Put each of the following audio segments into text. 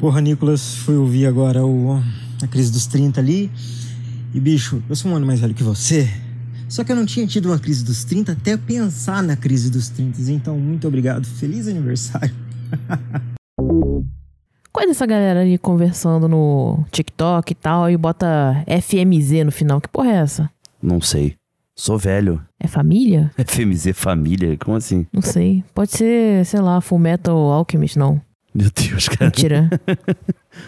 Porra, Nicolas, fui ouvir agora o, a crise dos 30 ali. E bicho, eu sou um ano mais velho que você. Só que eu não tinha tido uma crise dos 30 até pensar na crise dos 30. Então, muito obrigado. Feliz aniversário. Qual é dessa galera aí conversando no TikTok e tal e bota FMZ no final? Que porra é essa? Não sei. Sou velho. É família? FMZ família? Como assim? Não sei. Pode ser, sei lá, Full Metal Alchemist, não. Meu Deus, cara. Mentira.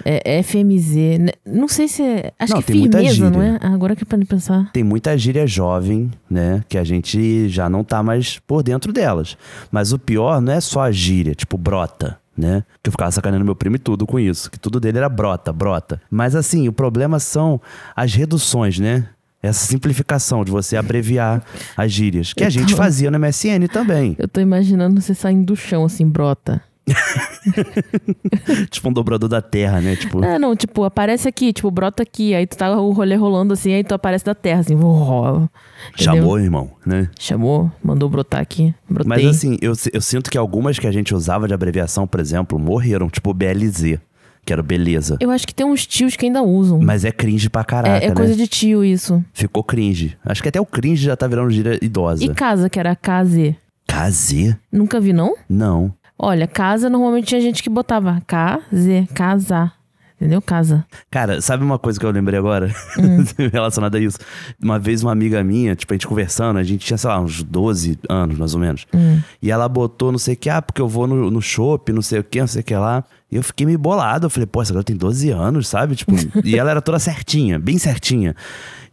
é FMZ. N- Não sei se é. Acho Não, que é firmeza, não é? Ah, Agora que pra pensar. Tem muita gíria jovem, né? Que a gente já não tá mais por dentro delas. Mas o pior não é só a gíria, tipo brota, né? Que eu ficava sacaneando meu primo e tudo com isso. Que tudo dele era brota, brota. Mas assim, o problema são as reduções, né? Essa simplificação de você abreviar as gírias. Que a gente fazia no MSN também. Eu tô imaginando você saindo do chão, assim, brota. tipo um dobrador da terra, né? Tipo, É, não, tipo, aparece aqui, tipo, brota aqui. Aí tu tá o rolê rolando assim, aí tu aparece da terra, assim. entendeu? chamou, irmão, né? Chamou, mandou brotar aqui. Brotei. Mas assim, eu, eu sinto que algumas que a gente usava de abreviação, por exemplo, morreram, tipo BLZ, que era beleza. Eu acho que tem uns tios que ainda usam. Mas é cringe pra caraca, é, é né? coisa de tio isso. Ficou cringe. Acho que até o cringe já tá virando gíria idosa. E casa, que era KZ. KZ? Nunca vi, não? Não. Olha, casa normalmente tinha gente que botava KZ, casar. Entendeu? Casa. Cara, sabe uma coisa que eu lembrei agora? Hum. Relacionada a isso. Uma vez uma amiga minha, tipo, a gente conversando, a gente tinha, sei lá, uns 12 anos, mais ou menos. Hum. E ela botou não sei o que, ah, porque eu vou no, no shopping, não sei o que, não sei o que lá. E eu fiquei meio bolado. Eu falei, pô, essa garota tem 12 anos, sabe? Tipo, e ela era toda certinha, bem certinha.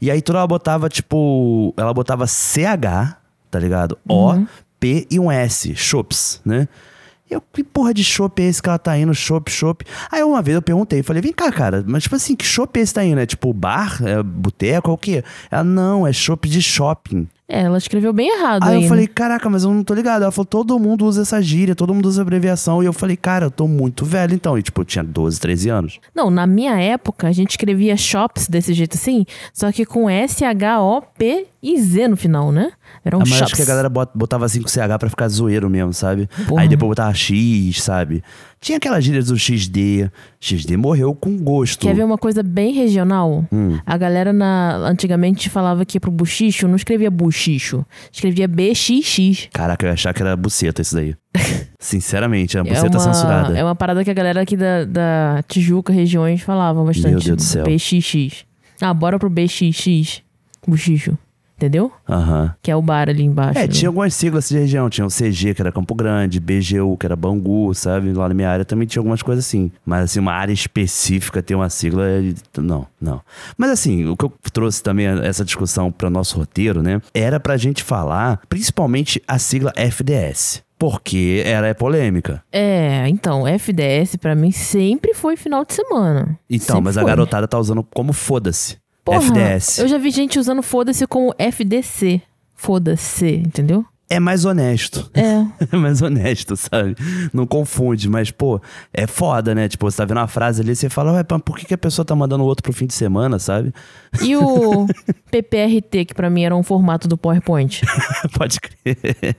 E aí toda ela botava, tipo, ela botava CH, tá ligado? O, P e um S, shops, né? Eu, que porra de chopp é esse que ela tá indo? Chopp, chopp. Aí uma vez eu perguntei, falei, vem cá, cara, mas tipo assim, que chopp é esse que tá indo? É tipo bar? É boteco? É o quê? Ela, não, é chopp de shopping. É, ela escreveu bem errado Aí aí. eu né? falei, caraca, mas eu não tô ligado. Ela falou, todo mundo usa essa gíria, todo mundo usa abreviação. E eu falei, cara, eu tô muito velho então. E tipo, eu tinha 12, 13 anos. Não, na minha época, a gente escrevia shops desse jeito assim, só que com S-H-O-P e Z no final, né? Eram Ah, mas shops. acho que a galera bot- botava 5CH pra ficar zoeiro mesmo, sabe? Porra. Aí depois botava X, sabe? Tinha aquelas gírias do XD. XD morreu com gosto. Quer ver uma coisa bem regional? Hum. A galera na, antigamente falava que pro buchicho não escrevia buchicho, escrevia BXX. Caraca, eu ia achar que era buceta isso daí. Sinceramente, a buceta é uma, censurada. É uma parada que a galera aqui da, da Tijuca, regiões, falavam bastante. Meu Deus do céu. BXX. Ah, bora pro BXX. Buchicho. Entendeu? Aham. Que é o bar ali embaixo. É, né? tinha algumas siglas de região. Tinha o CG, que era Campo Grande, BGU, que era Bangu, sabe? Lá na minha área também tinha algumas coisas assim. Mas assim, uma área específica ter uma sigla, é- não, não. Mas assim, o que eu trouxe também essa discussão para nosso roteiro, né? Era pra gente falar, principalmente a sigla FDS. Porque ela é polêmica. É, então, FDS pra mim sempre foi final de semana. Então, Sempre mas a foi. garotada tá usando como foda-se. Porra, FDS. Eu já vi gente usando foda-se como FDC. Foda-se, entendeu? É mais honesto. É. É mais honesto, sabe? Não confunde, mas, pô, é foda, né? Tipo, você tá vendo uma frase ali, você fala, ué, por que, que a pessoa tá mandando o outro pro fim de semana, sabe? E o PPRT, que pra mim era um formato do PowerPoint. Pode crer.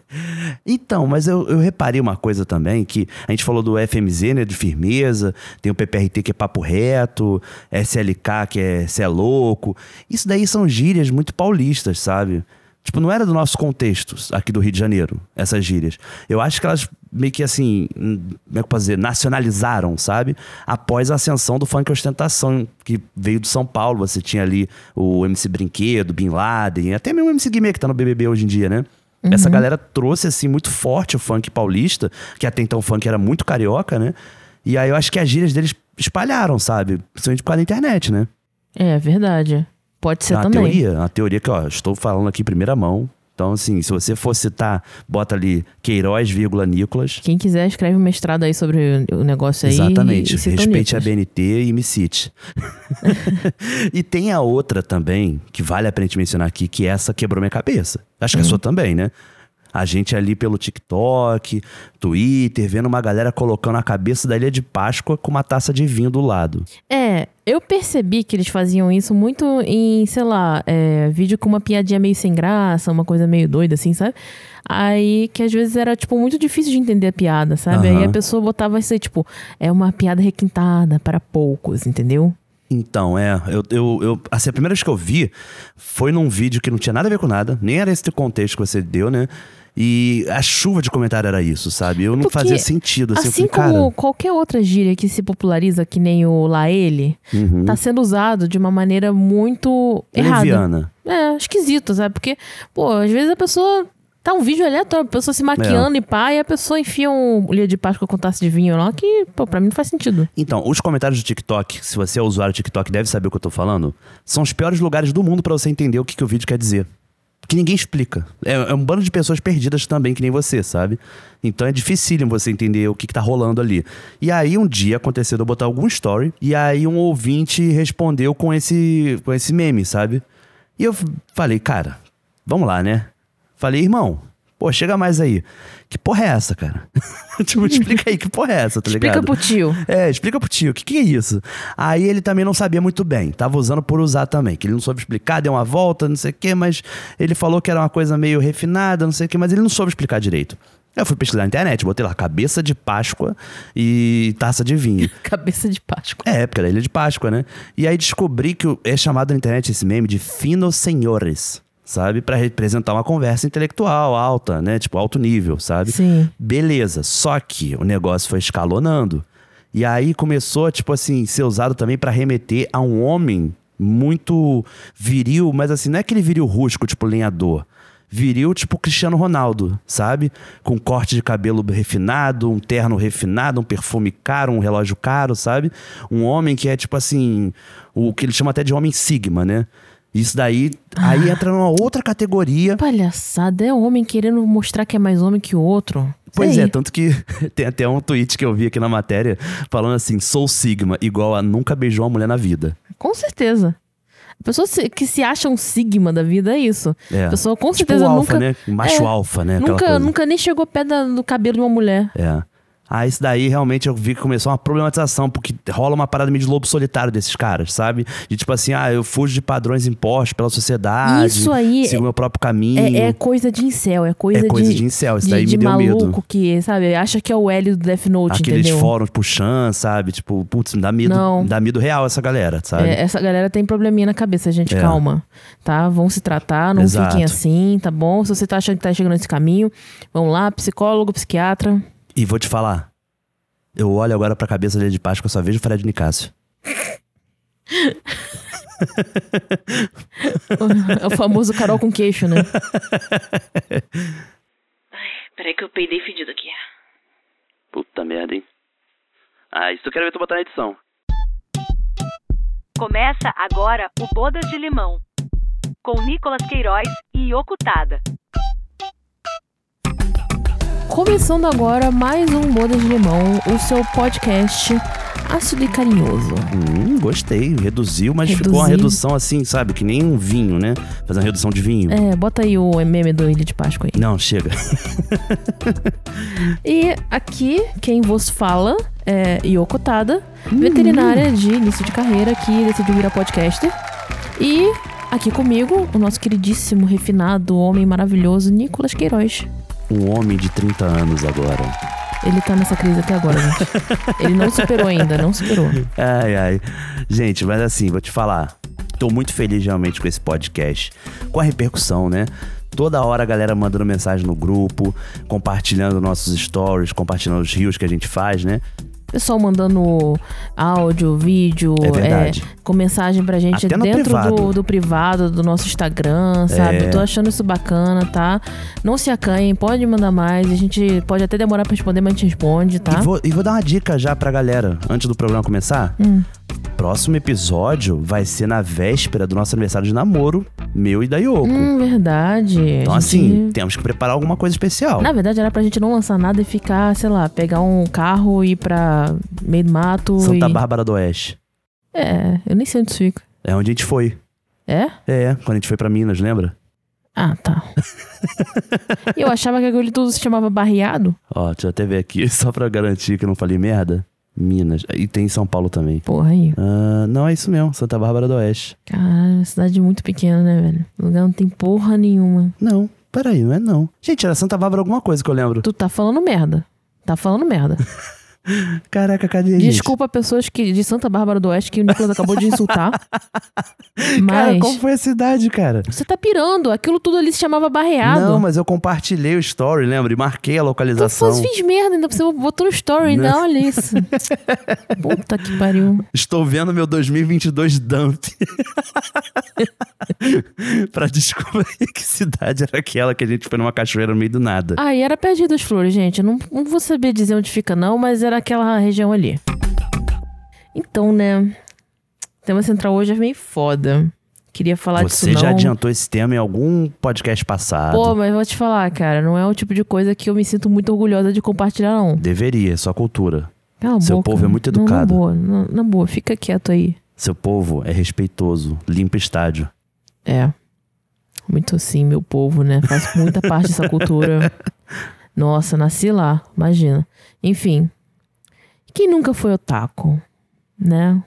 Então, mas eu, eu reparei uma coisa também, que a gente falou do FMZ, né, de firmeza, tem o PPRT que é papo reto, SLK que é cê é louco. Isso daí são gírias muito paulistas, sabe? Tipo, não era do nosso contexto aqui do Rio de Janeiro, essas gírias. Eu acho que elas meio que assim, hum, como é que eu posso dizer, nacionalizaram, sabe? Após a ascensão do funk ostentação, que veio de São Paulo. Você tinha ali o MC Brinquedo, Bin Laden, até mesmo o MC Guimê, que tá no BBB hoje em dia, né? Essa galera trouxe, assim, muito forte o funk paulista, que até então o funk era muito carioca, né? E aí eu acho que as gírias deles espalharam, sabe? Principalmente por causa da internet, né? É, verdade. Pode ser É uma também. teoria, uma teoria que, ó, estou falando aqui em primeira mão. Então, assim, se você for citar, bota ali Queiroz, vírgula, Nicolas. Quem quiser, escreve um mestrado aí sobre o negócio aí. Exatamente. e o Respeite a. BNT e me cite. e tem a outra também, que vale a pena gente mencionar aqui, que essa quebrou minha cabeça. Acho que a sua também, né? A gente ali pelo TikTok, Twitter, vendo uma galera colocando a cabeça da Ilha de Páscoa com uma taça de vinho do lado. É, eu percebi que eles faziam isso muito em, sei lá, é, vídeo com uma piadinha meio sem graça, uma coisa meio doida, assim, sabe? Aí que às vezes era, tipo, muito difícil de entender a piada, sabe? Aí a pessoa botava isso aí, tipo, é uma piada requintada para poucos, entendeu? Então, é, eu, eu, eu- assim, a primeira vez que eu vi foi num vídeo que não tinha nada a ver com nada, nem era esse contexto que você deu, né? E a chuva de comentário era isso, sabe? Eu não Porque, fazia sentido, assim, Assim falei, como cara... qualquer outra gíria que se populariza, que nem o lá ele, Uhum. tá sendo usado de uma maneira muito errada. Leviana. É, esquisito, sabe? Porque, pô, às vezes a pessoa. Tá um vídeo aleatório, a pessoa se maquiando e pá, e a pessoa enfia um linha de Páscoa com taça de vinho lá, que, pô, pra mim não faz sentido. Então, os comentários do TikTok, se você é usuário do TikTok deve saber o que eu tô falando, são os piores lugares do mundo pra você entender o que, que o vídeo quer dizer. Que ninguém explica. É, é um bando de pessoas perdidas também, que nem você, sabe? Então é dificílimo você entender o que, que tá rolando ali. E aí um dia aconteceu de eu botar algum story, e aí um ouvinte respondeu com esse, com esse meme, sabe? E eu falei, cara, vamos lá, né? Falei, irmão, pô, chega mais aí. Que porra é essa, cara? tipo, explica aí, que porra é essa, tá ligado? Explica pro tio. É, explica pro tio, o que, que é isso? Aí ele também não sabia muito bem, tava usando por usar também, que ele não soube explicar, deu uma volta, não sei o quê, mas ele falou que era uma coisa meio refinada, não sei o quê, mas ele não soube explicar direito. Eu fui pesquisar na internet, botei lá cabeça de Páscoa e taça de vinho. Cabeça de Páscoa. É, porque era Ilha de Páscoa, né? E aí descobri que é chamado na internet esse meme de finos senhores, sabe? Pra representar uma conversa intelectual alta, né? Tipo, alto nível, sabe? Sim. Beleza, só que o negócio foi escalonando. E aí começou, tipo assim, ser usado também pra remeter a um homem muito viril, mas assim, não é aquele viril rústico, tipo lenhador. Viril, tipo Cristiano Ronaldo, sabe? Com corte de cabelo refinado, um terno refinado, um perfume caro, um relógio caro, sabe? Um homem que é, tipo assim, o que ele chama até de homem sigma, né? Isso daí, aí entra numa outra categoria. Palhaçada, é um homem querendo mostrar que é mais homem que o outro. Pois Sei. é, tanto que tem até um tweet que eu vi aqui na matéria falando assim: sou Sigma, igual a nunca beijou uma mulher na vida. Com certeza. A pessoa se- que se acha um sigma da vida é isso. É. A pessoa com tipo certeza o alfa, nunca. né? Macho É, alfa, né? Aquela Nunca, coisa. nunca nem chegou perto do cabelo de uma mulher. É. Ah, isso daí realmente eu vi que começou uma problematização, porque rola uma parada meio de lobo solitário desses caras, sabe? De tipo assim, ah, eu fujo de padrões impostos pela sociedade. Isso aí Sigo meu próprio caminho. É, é coisa de incel, é coisa, É coisa de, de incel, isso de, daí me de deu maluco medo. que, sabe, acha que é o L do Death Note, Aqueles entendeu? fóruns puxando, sabe? Tipo, putz, me dá medo, Não. me dá medo real essa galera, sabe? É, essa galera tem probleminha na cabeça, gente. É. Calma. Tá? Vão se tratar, não Exato. fiquem assim, tá bom? Se você tá achando que tá chegando nesse caminho, vamos lá, psicólogo, psiquiatra. E vou te falar. Eu olho agora pra cabeça dele de Páscoa, eu só vejo o Fred Nicásio. É o famoso Carol com queixo, né? Peraí que eu peidei fedido aqui. Puta merda, hein? Ah, isso eu quero ver tu botar na edição. Começa agora o Bodas de Limão. Com Nicolas Queiroz e Okutada. Começando agora mais um Bodas de Limão, o seu podcast ácido e carinhoso. Hum, gostei. Reduziu, mas ficou uma redução assim, sabe? Que nem um vinho, né? Fazer uma redução de vinho. É, bota aí o meme do Ilha de Páscoa aí. Não, chega. E aqui, quem vos fala é Yoko Tada, veterinária de início de carreira que decidiu virar podcaster. E aqui comigo, o nosso queridíssimo, refinado, homem maravilhoso, Nicolas Queiroz. Um homem de 30 anos agora. Ele tá nessa crise até agora, gente. Ele não superou ainda, não superou. Ai, ai. Gente, mas assim, vou te falar. Tô muito feliz realmente com esse podcast. Com a repercussão, né? Toda hora a galera mandando mensagem no grupo, compartilhando nossos stories, compartilhando os rios que a gente faz, né? Pessoal mandando áudio, vídeo, É verdade. com mensagem pra gente Até dentro privado. do, do privado do nosso Instagram, sabe? É. Tô achando isso bacana, tá? Não se acanhem, pode mandar mais. A gente pode até demorar pra responder, mas a gente responde, tá? E, vou, e vou dar uma dica já pra galera, antes do programa começar. Hum. Próximo episódio vai ser na véspera do nosso aniversário de namoro, meu e da Yoko. Hum, verdade. Então, gente- assim, temos que preparar alguma coisa especial. Na verdade, era pra gente não lançar nada e ficar, sei lá, pegar um carro e ir pra meio do mato Santa e... Bárbara do Oeste. É, eu nem sei onde isso fica. É onde a gente foi. É? É, quando a gente foi pra Minas, lembra? Ah, tá. eu achava que aquele tudo se chamava barreado. Ó, deixa eu até ver aqui, só pra garantir que eu não falei merda. Minas. E tem em São Paulo também. Porra aí. Ah, não, é isso mesmo, Santa Bárbara do Oeste. Caralho, cidade muito pequena, né, velho? O lugar não tem porra nenhuma. Não, peraí, não é não. Gente, era Santa Bárbara alguma coisa que eu lembro. Tu tá falando merda. Tá falando merda. Caraca, cadê a gente? Desculpa pessoas que, de Santa Bárbara do Oeste que o Nicolas acabou de insultar. Cara, Mas qual foi a cidade, cara? você tá pirando. Aquilo tudo ali se chamava barreado. Não, mas eu compartilhei o story, lembra? E marquei a Tu localização. faz, fiz merda, ainda você botou no story, ainda olha isso. Puta que pariu. Estou vendo meu 2022 dump. pra descobrir que cidade era aquela que a gente foi numa cachoeira no meio do nada. Ah, e era perto das flores, gente. Eu não, não vou saber dizer onde fica, não, mas era aquela região ali. Então, né? O tema central hoje é meio foda. Queria falar Você disso, não. já adiantou esse tema em algum podcast passado. Pô, mas vou te falar, cara, não é o tipo de coisa que eu me sinto muito orgulhosa de compartilhar, não. Deveria, é só cultura. Cala Seu boca. povo é muito Não, educado. na boa, na, na boa, fica quieto aí. Seu povo é respeitoso, limpa estádio. É. Muito assim, meu povo, né? Faz muita parte dessa cultura. Nossa, nasci lá, imagina. Enfim. Quem nunca foi otaku? Né?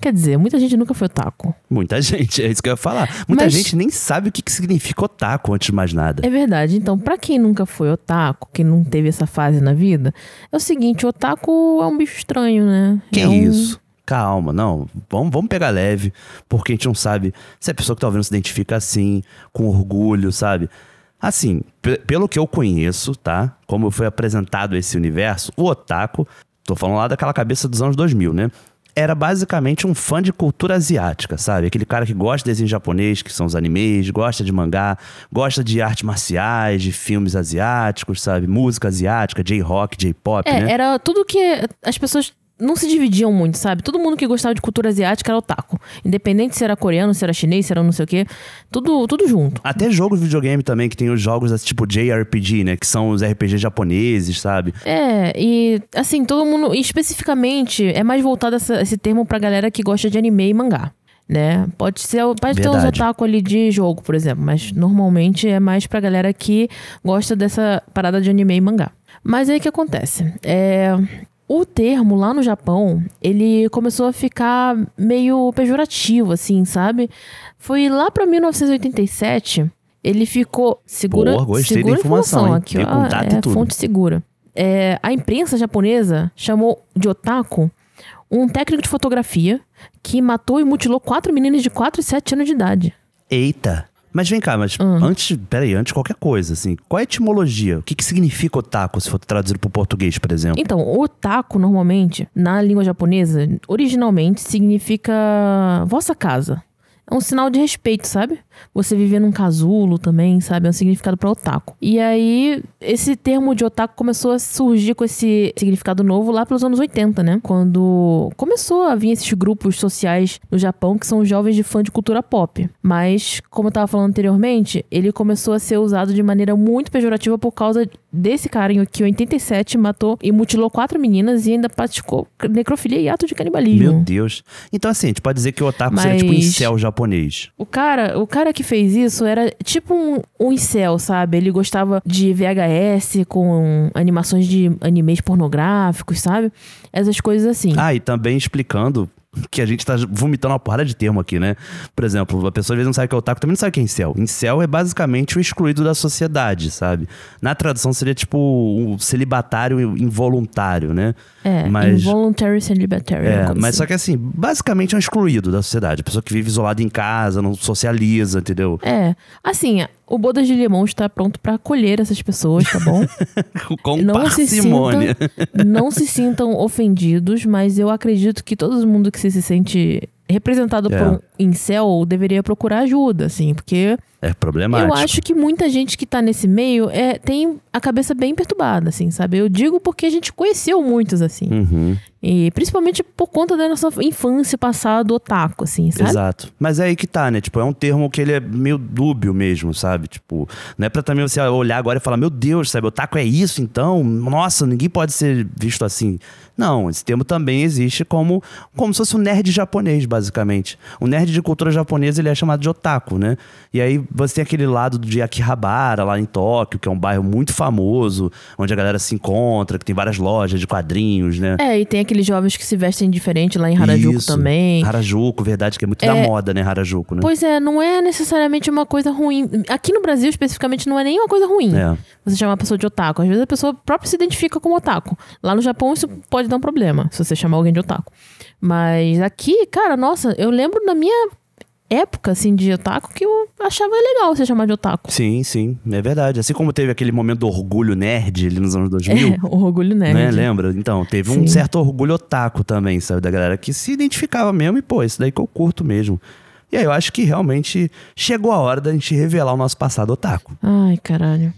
Quer dizer, muita gente nunca foi otaku. Muita gente, é isso que eu ia falar. Muita Mas- gente nem sabe o que, que significa otaku antes de mais nada. É verdade. Então, pra quem nunca foi otaku, quem não teve essa fase na vida, é o seguinte: o otaku é um bicho estranho, né? Que é um- isso? Calma, não. Vamos, vamos pegar leve, porque a gente não sabe se a pessoa que tá ouvindo se identifica assim, com orgulho, sabe? Assim, pe- pelo que eu conheço, tá? Como foi apresentado esse universo, o otaku, tô falando lá daquela cabeça dos anos 2000, né? Era basicamente um fã de cultura asiática, sabe? Aquele cara que gosta de desenho japonês, que são os animes, gosta de mangá, gosta de artes marciais, de filmes asiáticos, sabe? Música asiática, J-rock, J-pop, É, né? era tudo que as pessoas não se dividiam muito, sabe? Todo mundo que gostava de cultura asiática era otaku. Independente se era coreano, se era chinês, se era não sei o quê. Tudo, tudo junto. Até jogos de videogame também, que tem os jogos tipo JRPG, né? Que são os RPG japoneses, sabe? É, e assim, todo mundo, especificamente, é mais voltado essa- esse termo pra galera que gosta de anime e mangá. Né? Pode ser, pode ter uns otaku ali de jogo, por exemplo, mas normalmente é mais pra galera que gosta dessa parada de anime e mangá. Mas aí o que acontece? É, o termo lá no Japão, ele começou a ficar meio pejorativo, assim, sabe? Foi lá pra 1987, ele ficou. Segura, Boa, gostei segura da a informação, hein? aqui, Tem ó. é tudo. fonte segura. É, a imprensa japonesa chamou de otaku um técnico de fotografia que matou e mutilou quatro meninas de 4 e 7 anos de idade. Eita! Mas vem cá, mas Hum. antes, peraí, antes de qualquer coisa, assim, qual é a etimologia? O que, que significa otaku, se for traduzido pro português, por exemplo? Então, otaku, normalmente, na língua japonesa, originalmente significa vossa casa. É um sinal de respeito, sabe? Você viver num casulo também, sabe? É um significado pra otaku. E aí, esse termo de otaku começou a surgir com esse significado novo lá pelos anos 80, né? Quando começou a vir esses grupos sociais no Japão que são jovens de fã de cultura pop. Mas, como eu tava falando anteriormente, ele começou a ser usado de maneira muito pejorativa por causa desse cara que em 87 matou e mutilou quatro meninas e ainda praticou necrofilia e ato de canibalismo. Meu Deus. Então, assim, a gente pode dizer que o otaku seria tipo um Mas- incel japonês. O cara, o cara que fez isso era tipo um, um incel, sabe? Ele gostava de VHS com animações de animes pornográficos, sabe? Essas coisas assim. Ah, e também explicando que a gente tá vomitando uma porrada de termo aqui, né? Por exemplo, a pessoa às vezes não sabe o que é otaku, também não sabe o que é incel. Incel é basicamente o excluído da sociedade, sabe? Na tradução seria tipo um celibatário involuntário, né? é, mas- involuntary celibatary. É, mas assim. só que assim, basicamente é um excluído da sociedade. A pessoa que vive isolada em casa, não socializa, entendeu? É, assim, o Bodas de Limão está pronto pra acolher essas pessoas, tá bom? Com não se, parcimônia. sintam, não se sintam ofendidos, mas eu acredito que todo mundo que se, se sente representado É. por um incel deveria procurar ajuda, assim, porque É problemático. eu acho que muita gente que tá nesse meio é, tem a cabeça bem perturbada, assim, sabe? Eu digo porque a gente conheceu muitos, assim. Uhum, E principalmente por conta da nossa infância passada otaku, assim, sabe? exato. Mas é aí que tá, né? Tipo, é um termo que ele é meio dúbio mesmo, sabe? Tipo, não é pra também você olhar agora e falar, meu Deus, sabe? Otaku é isso, então? Nossa, ninguém pode ser visto assim. Não, esse termo também existe como, como se fosse um nerd japonês, basicamente. O nerd de cultura japonesa, ele é chamado de otaku, né? E aí, você tem aquele lado de Akihabara, lá em Tóquio, que é um bairro muito famoso, onde a galera se encontra, que tem várias lojas de quadrinhos, né? É, e tem aqueles jovens que se vestem diferente lá em Harajuku Isso. também. Harajuku, verdade, que é muito da É. moda, né, Harajuku, né? Pois é, não é necessariamente uma coisa ruim. Aqui no Brasil, especificamente, não é nem uma coisa ruim. É. Você chamar a pessoa de otaku. Às vezes a pessoa própria se identifica como otaku. Lá no Japão, isso pode dar um problema, se você chamar alguém de otaku. Mas aqui, cara, nossa, eu lembro da minha época, assim, de otaku, que eu achava legal você chamar de otaku. Sim, sim, é verdade. Assim como teve aquele momento do orgulho nerd ali nos anos 2000, É, o orgulho nerd. né? Lembra? Então, teve um Sim. certo orgulho otaku também, sabe? Da galera que se identificava mesmo e, pô, isso daí que eu curto mesmo. E aí eu acho que realmente chegou a hora da gente revelar o nosso passado otaku. Ai, caralho.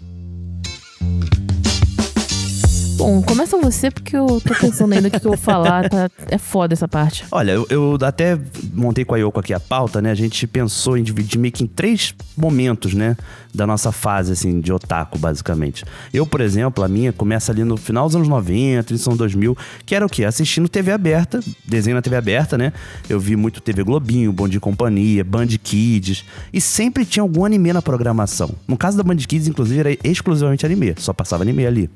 Bom, começa você, porque eu tô pensando ainda o que que eu vou falar. Tá... É foda essa parte. Olha, eu, eu até montei com a Yoko aqui a pauta, né? A gente pensou em dividir meio que em três momentos, né? Da nossa fase, assim, de otaku, basicamente. Eu, por exemplo, a minha começa ali no final dos anos 90, início dos anos 2000, que era o quê? Assistindo TV aberta, desenho na TV aberta, né? Eu vi muito TV Globinho, Bom de Companhia, Band Kids, e sempre tinha algum anime na programação. No caso da Band Kids, inclusive, era exclusivamente anime, só passava anime ali.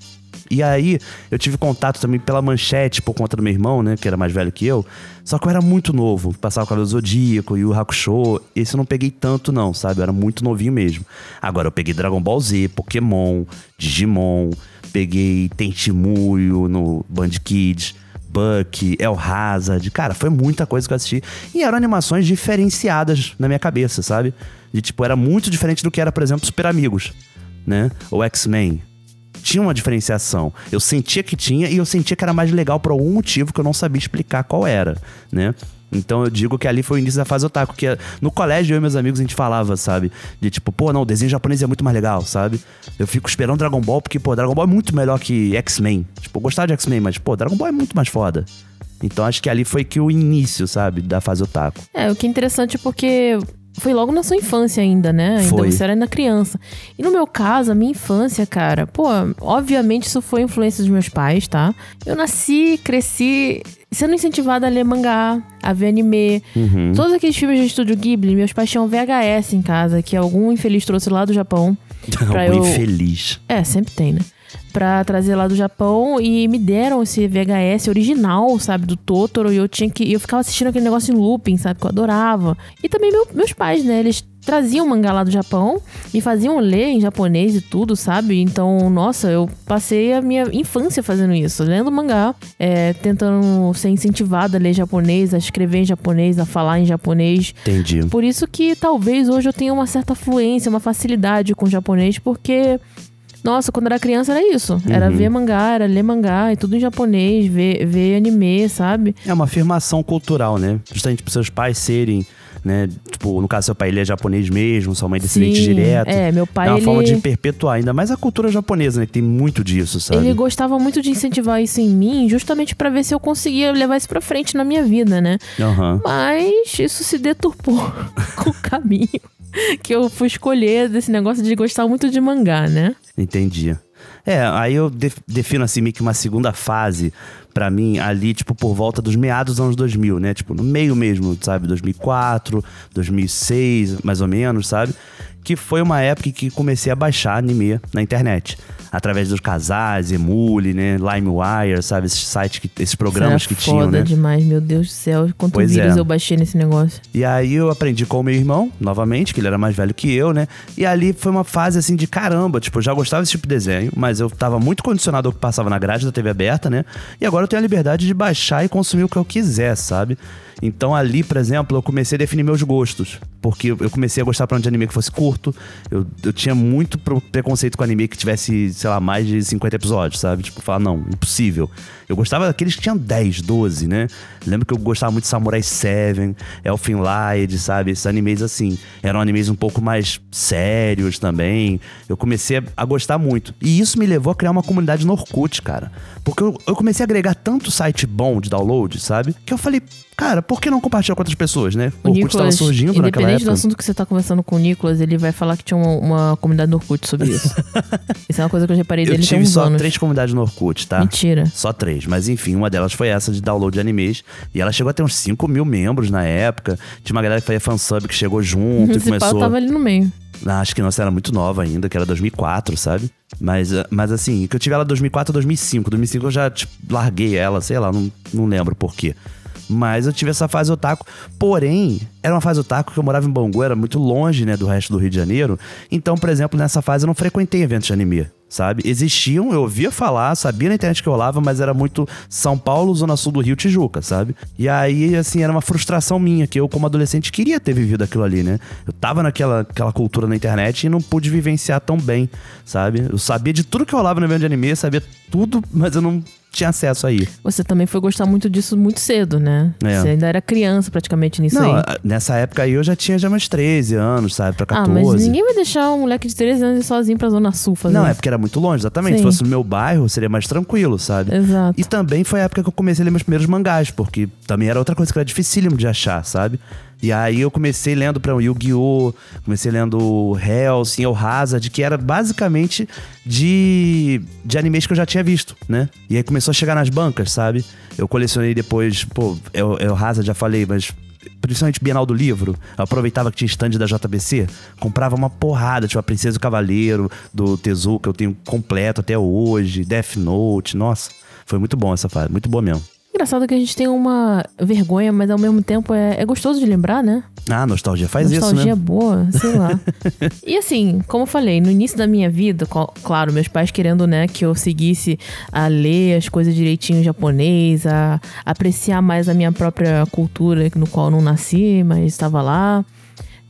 E aí, eu tive contato também pela manchete por conta do meu irmão, né? Que era mais velho que eu. Só que eu era muito novo. Passava o cabelo Zodíaco e o Hakusho. Esse eu não peguei tanto, não, sabe? Eu era muito novinho mesmo. Agora eu peguei Dragon Ball Z, Pokémon, Digimon. Peguei Tentimuyo no Band Kids. Buck, El Hazard. Cara, foi muita coisa que eu assisti. E eram animações diferenciadas na minha cabeça, sabe? De tipo, era muito diferente do que era, por exemplo, Super Amigos, né? Ou X-Men tinha uma diferenciação. Eu sentia que tinha e eu sentia que era mais legal por algum motivo que eu não sabia explicar qual era, né? Então eu digo que ali foi o início da fase otaku, que no colégio eu e meus amigos a gente falava, sabe? De tipo, pô, não, o desenho japonês é muito mais legal, sabe? Eu fico esperando Dragon Ball porque, pô, Dragon Ball é muito melhor que X-Men. Tipo, eu gostava de X-Men, mas, pô, Dragon Ball é muito mais foda. Então acho que ali foi que o início, sabe, da fase otaku. É, o que é interessante porque foi logo na sua infância ainda, né? Ainda Foi. você era ainda criança. E no meu caso, a minha infância, cara, pô, obviamente isso foi influência dos meus pais, tá? Eu nasci, cresci sendo incentivada a ler mangá, a ver anime. Uhum. Todos aqueles filmes de estúdio Ghibli, meus pais tinham VHS em casa, que algum infeliz trouxe lá do Japão. Algum eu- infeliz. É, sempre tem, né? Pra trazer lá do Japão e me deram esse VHS original, sabe, do Totoro. E eu tinha que. Eu ficava assistindo aquele negócio em looping, sabe, que eu adorava. E também meu- meus pais, né? Eles traziam mangá lá do Japão, me faziam ler em japonês e tudo, sabe? Então, nossa, eu passei a minha infância fazendo isso, lendo mangá, é, tentando ser incentivada a ler japonês, a escrever em japonês, a falar em japonês. Entendi. Por isso que talvez hoje eu tenha uma certa fluência, uma facilidade com o japonês, porque. Nossa, quando era criança era isso. Era Uhum. ver mangá, era ler mangá, e tudo em japonês, ver, ver anime, sabe? É uma afirmação cultural, né? Justamente para seus pais serem, né? Tipo, no caso, seu pai ele é japonês mesmo, sua mãe é descendente Sim, direto. É, meu pai, é uma ele, forma de perpetuar ainda mais a cultura japonesa, né? Que tem muito disso, sabe? ele gostava muito de incentivar isso em mim, justamente pra ver se eu conseguia levar isso pra frente na minha vida, né? Aham. Mas isso se deturpou com o caminho que eu fui escolher desse negócio de gostar muito de mangá, né? Entendi. É, aí eu def- defino assim meio que uma segunda fase pra mim ali, tipo, por volta dos meados dos anos 2000, né? Tipo, no meio mesmo, sabe? 2004, 2006, mais ou menos, sabe? Que foi uma época que comecei a baixar anime na internet. Através dos casais, Emule, né? LimeWire, sabe? Esses sites, que, esses programas Isso que é tinham, né? demais, meu Deus do céu. Quanto Pois vírus é. eu baixei nesse negócio. E aí eu aprendi com o meu irmão, novamente, que ele era mais velho que eu, né? E ali foi uma fase assim de caramba, tipo, eu já gostava desse tipo de desenho, mas eu tava muito condicionado ao que passava na grade da TV aberta, né? E agora eu tenho a liberdade de baixar e consumir o que eu quiser, sabe? Então ali, por exemplo, eu comecei a definir meus gostos. Porque eu comecei a gostar pra um de anime que fosse curto. Eu, eu tinha muito preconceito com anime que tivesse, sei lá, mais de 50 episódios, sabe? Tipo, falar, não, impossível. Eu gostava daqueles que tinham 10, 12, né? Lembro que eu gostava muito de Samurai 7, Elfen Lied, sabe? Esses animes assim. Eram animes um pouco mais sérios também. Eu comecei a, a gostar muito. E isso me levou a criar uma comunidade no Orkut, cara. Porque eu, eu comecei a agregar tanto site bom de download, sabe? Que eu falei, cara, por que não compartilhar com outras pessoas, né? O Orkut tava Nicolas, surgindo naquela independente do época. assunto que você tá conversando com o Nicolas, ele vai falar que tinha uma, uma comunidade no Orkut sobre isso. isso é uma coisa que eu reparei Eu dele tem tive só anos. três comunidades no Orkut, tá? Mentira. Só três, mas enfim, uma delas foi essa de download de animes. E ela chegou a ter uns 5 mil membros na época. Tinha uma galera que fazia fansub que chegou junto e Esse pau começou. tava ali no meio. Ah, Acho que não, essa era muito nova ainda, que era 2004, sabe? Mas, ah, mas assim, que eu tive ela 2004 2005. 2005 eu já tipo, larguei ela, sei lá, não, não lembro por quê. Mas eu tive essa fase otaku. Porém, era uma fase otaku que eu morava em Bangu, era muito longe, né, do resto do Rio de Janeiro. Então, por exemplo, nessa fase eu não frequentei eventos de anime, sabe? Existiam, eu ouvia falar, sabia na internet que rolava, mas era muito São Paulo, Zona Sul do Rio, Tijuca, sabe? E aí, assim, era uma frustração minha, que eu, como adolescente, queria ter vivido aquilo ali, né? Eu tava naquela aquela cultura na internet e não pude vivenciar tão bem, sabe? Eu sabia de tudo que rolava no evento de anime, sabia tudo, mas eu não tinha acesso aí. Você também foi gostar muito disso muito cedo, né? É. Você ainda era criança praticamente nisso Não, aí. nessa época aí eu já tinha já mais 13 anos, sabe? Pra Ah, 14. mas ninguém vai deixar um moleque de 13 anos ir sozinho pra Zona Sul fazer Não, é isso. porque era muito longe, exatamente. Sim. Se fosse no meu bairro, seria mais tranquilo, sabe? Exato. E também foi a época que eu comecei a ler meus primeiros mangás, porque também era outra coisa que era dificílimo de achar, sabe? E aí eu comecei lendo pra Yu-Gi-Oh!, comecei lendo Hellsing, El Hazard, que era basicamente de, de animes que eu já tinha visto, né? E aí começou a chegar nas bancas, sabe? Eu colecionei depois, pô, El, El Hazard já falei, mas principalmente Bienal do Livro, eu aproveitava que tinha stand da JBC, comprava uma porrada, tipo a Princesa e o Cavaleiro, do Tezuka, eu tenho completo até hoje, Death Note, nossa, foi muito bom essa fase, muito boa mesmo. Engraçado que a gente tem uma vergonha, mas ao mesmo tempo é, é gostoso de lembrar, né? Ah, nostalgia faz Nostalgia isso, né? boa, sei lá. e assim, como eu falei, no início da minha vida, claro, meus pais querendo, né, que eu seguisse a ler as coisas direitinho em japonês, a apreciar mais a minha própria cultura, no qual eu não nasci, mas estava lá.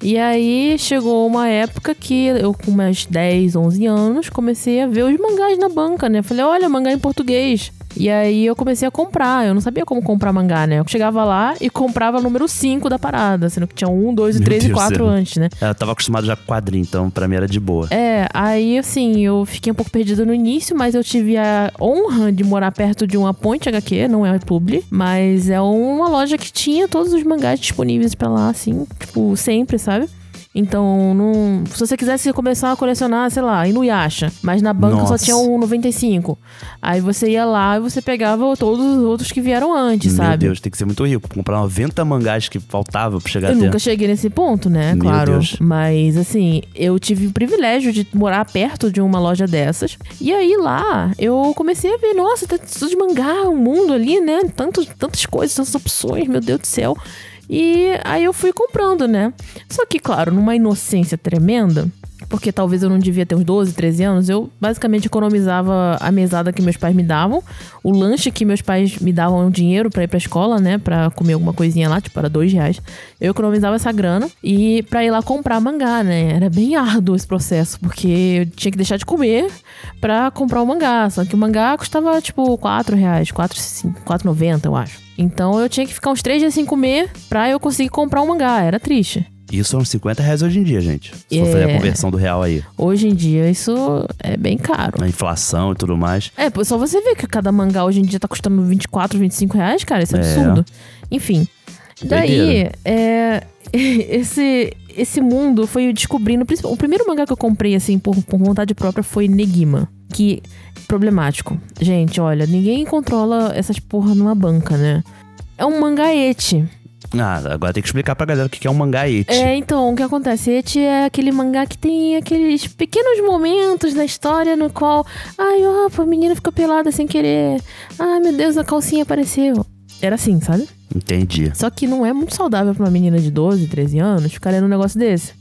E aí chegou uma época que eu, com meus 10, 11 anos, comecei a ver os mangás na banca, né? Falei, olha, mangá em português. E aí eu comecei a comprar. Eu não sabia como comprar mangá, né? Eu chegava lá e comprava o número 5 da parada, sendo que tinha um, dois, Meu três e Deus do quatro antes, né? Eu tava acostumado já com quadrinho, então pra mim era de boa. É, aí assim, eu fiquei um pouco perdida no início, mas eu tive a honra de morar perto de uma Ponte HQ, não é publi, mas é uma loja que tinha todos os mangás disponíveis pra lá, assim, tipo, sempre, sabe? Então, não, se você quisesse começar a colecionar, sei lá, Inuyasha, mas na banca Nossa. só tinha um 95. Aí você ia lá e você pegava todos os outros que vieram antes, Meu sabe? Deus, tem que ser muito rico pra comprar 90 mangás que faltava pra chegar Eu até. nunca cheguei nesse ponto, né? Meu claro. Deus. Mas, assim, eu tive o privilégio de morar perto de uma loja dessas. E aí lá, eu comecei a ver, nossa, tem tudo de mangá, o mundo ali, né? Tantos, tantas coisas, tantas opções, meu Deus do céu. E aí eu fui comprando, né? Só que, claro, numa inocência tremenda. Porque talvez eu não devia ter uns 12, 13 anos, eu basicamente economizava a mesada que meus pais me davam, o lanche que meus pais me davam dinheiro pra ir pra escola, né, Pra comer alguma coisinha lá, tipo, era dois reais. Eu economizava essa grana e pra ir lá comprar mangá, né? Era bem árduo esse processo, porque eu tinha que deixar de comer pra comprar o mangá. Só que o mangá custava, tipo, 4 reais, 4, 4,90, eu acho. Então eu tinha que ficar uns três dias sem comer pra eu conseguir comprar um mangá. Era triste. Isso são uns 50 reais hoje em dia, gente. Se for É. fazer a conversão do real aí. Hoje em dia isso é bem caro. A inflação e tudo mais. É, só você ver que cada mangá hoje em dia tá custando 24, 25 reais, cara. Isso é, É. absurdo. Enfim. Daí, é, esse, esse mundo foi descobrindo. O primeiro mangá que eu comprei, assim, por, por vontade própria foi Negima. Que problemático. Gente, olha, ninguém controla essas porra numa banca, né? É um mangá eti. Ah, agora tem que explicar pra galera o que é um mangá eti. É, então, o que acontece? Eti é aquele mangá que tem aqueles pequenos momentos na história no qual, ai, opa, a menina ficou pelada sem querer. Ai, meu Deus, a calcinha apareceu. Era assim, sabe? Entendi. Só que não é muito saudável pra uma menina de 12, 13 anos ficar lendo um negócio desse.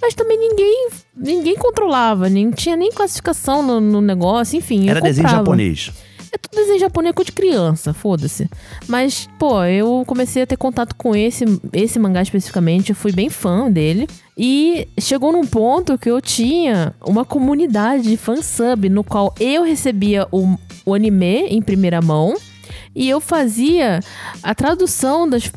Mas também ninguém ninguém controlava, nem tinha nem classificação no, no negócio, enfim. Era desenho japonês. É tudo desenho japonês de criança, foda-se. Mas, pô, eu comecei a ter contato com esse, esse mangá especificamente, eu fui bem fã dele. E chegou num ponto que eu tinha uma comunidade de fansub, no qual eu recebia o, o anime em primeira mão. E eu fazia a tradução das,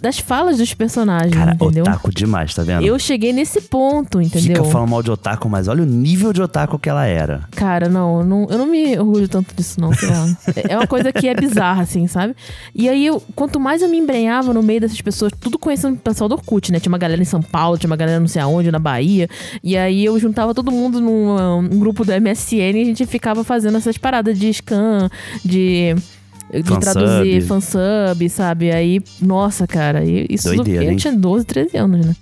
das falas dos personagens, Cara, entendeu? otaku demais, tá vendo? Eu cheguei nesse ponto, entendeu? Fica falando mal de otaku, mas olha o nível de otaku que ela era. Cara, não, eu não, eu não me orgulho tanto disso, não. sei lá. É uma coisa que é bizarra, assim, sabe? E aí, eu, quanto mais eu me embrenhava no meio dessas pessoas, tudo conhecendo o pessoal do Orkut, né? Tinha uma galera em São Paulo, tinha uma galera não sei aonde, na Bahia. E aí eu juntava todo mundo num um, um grupo do MSN e a gente ficava fazendo essas paradas de scan, de. De Fansub. traduzir fansub, sabe? Aí, nossa, cara, isso Doideira, eu hein? tinha 12, 13 anos, né?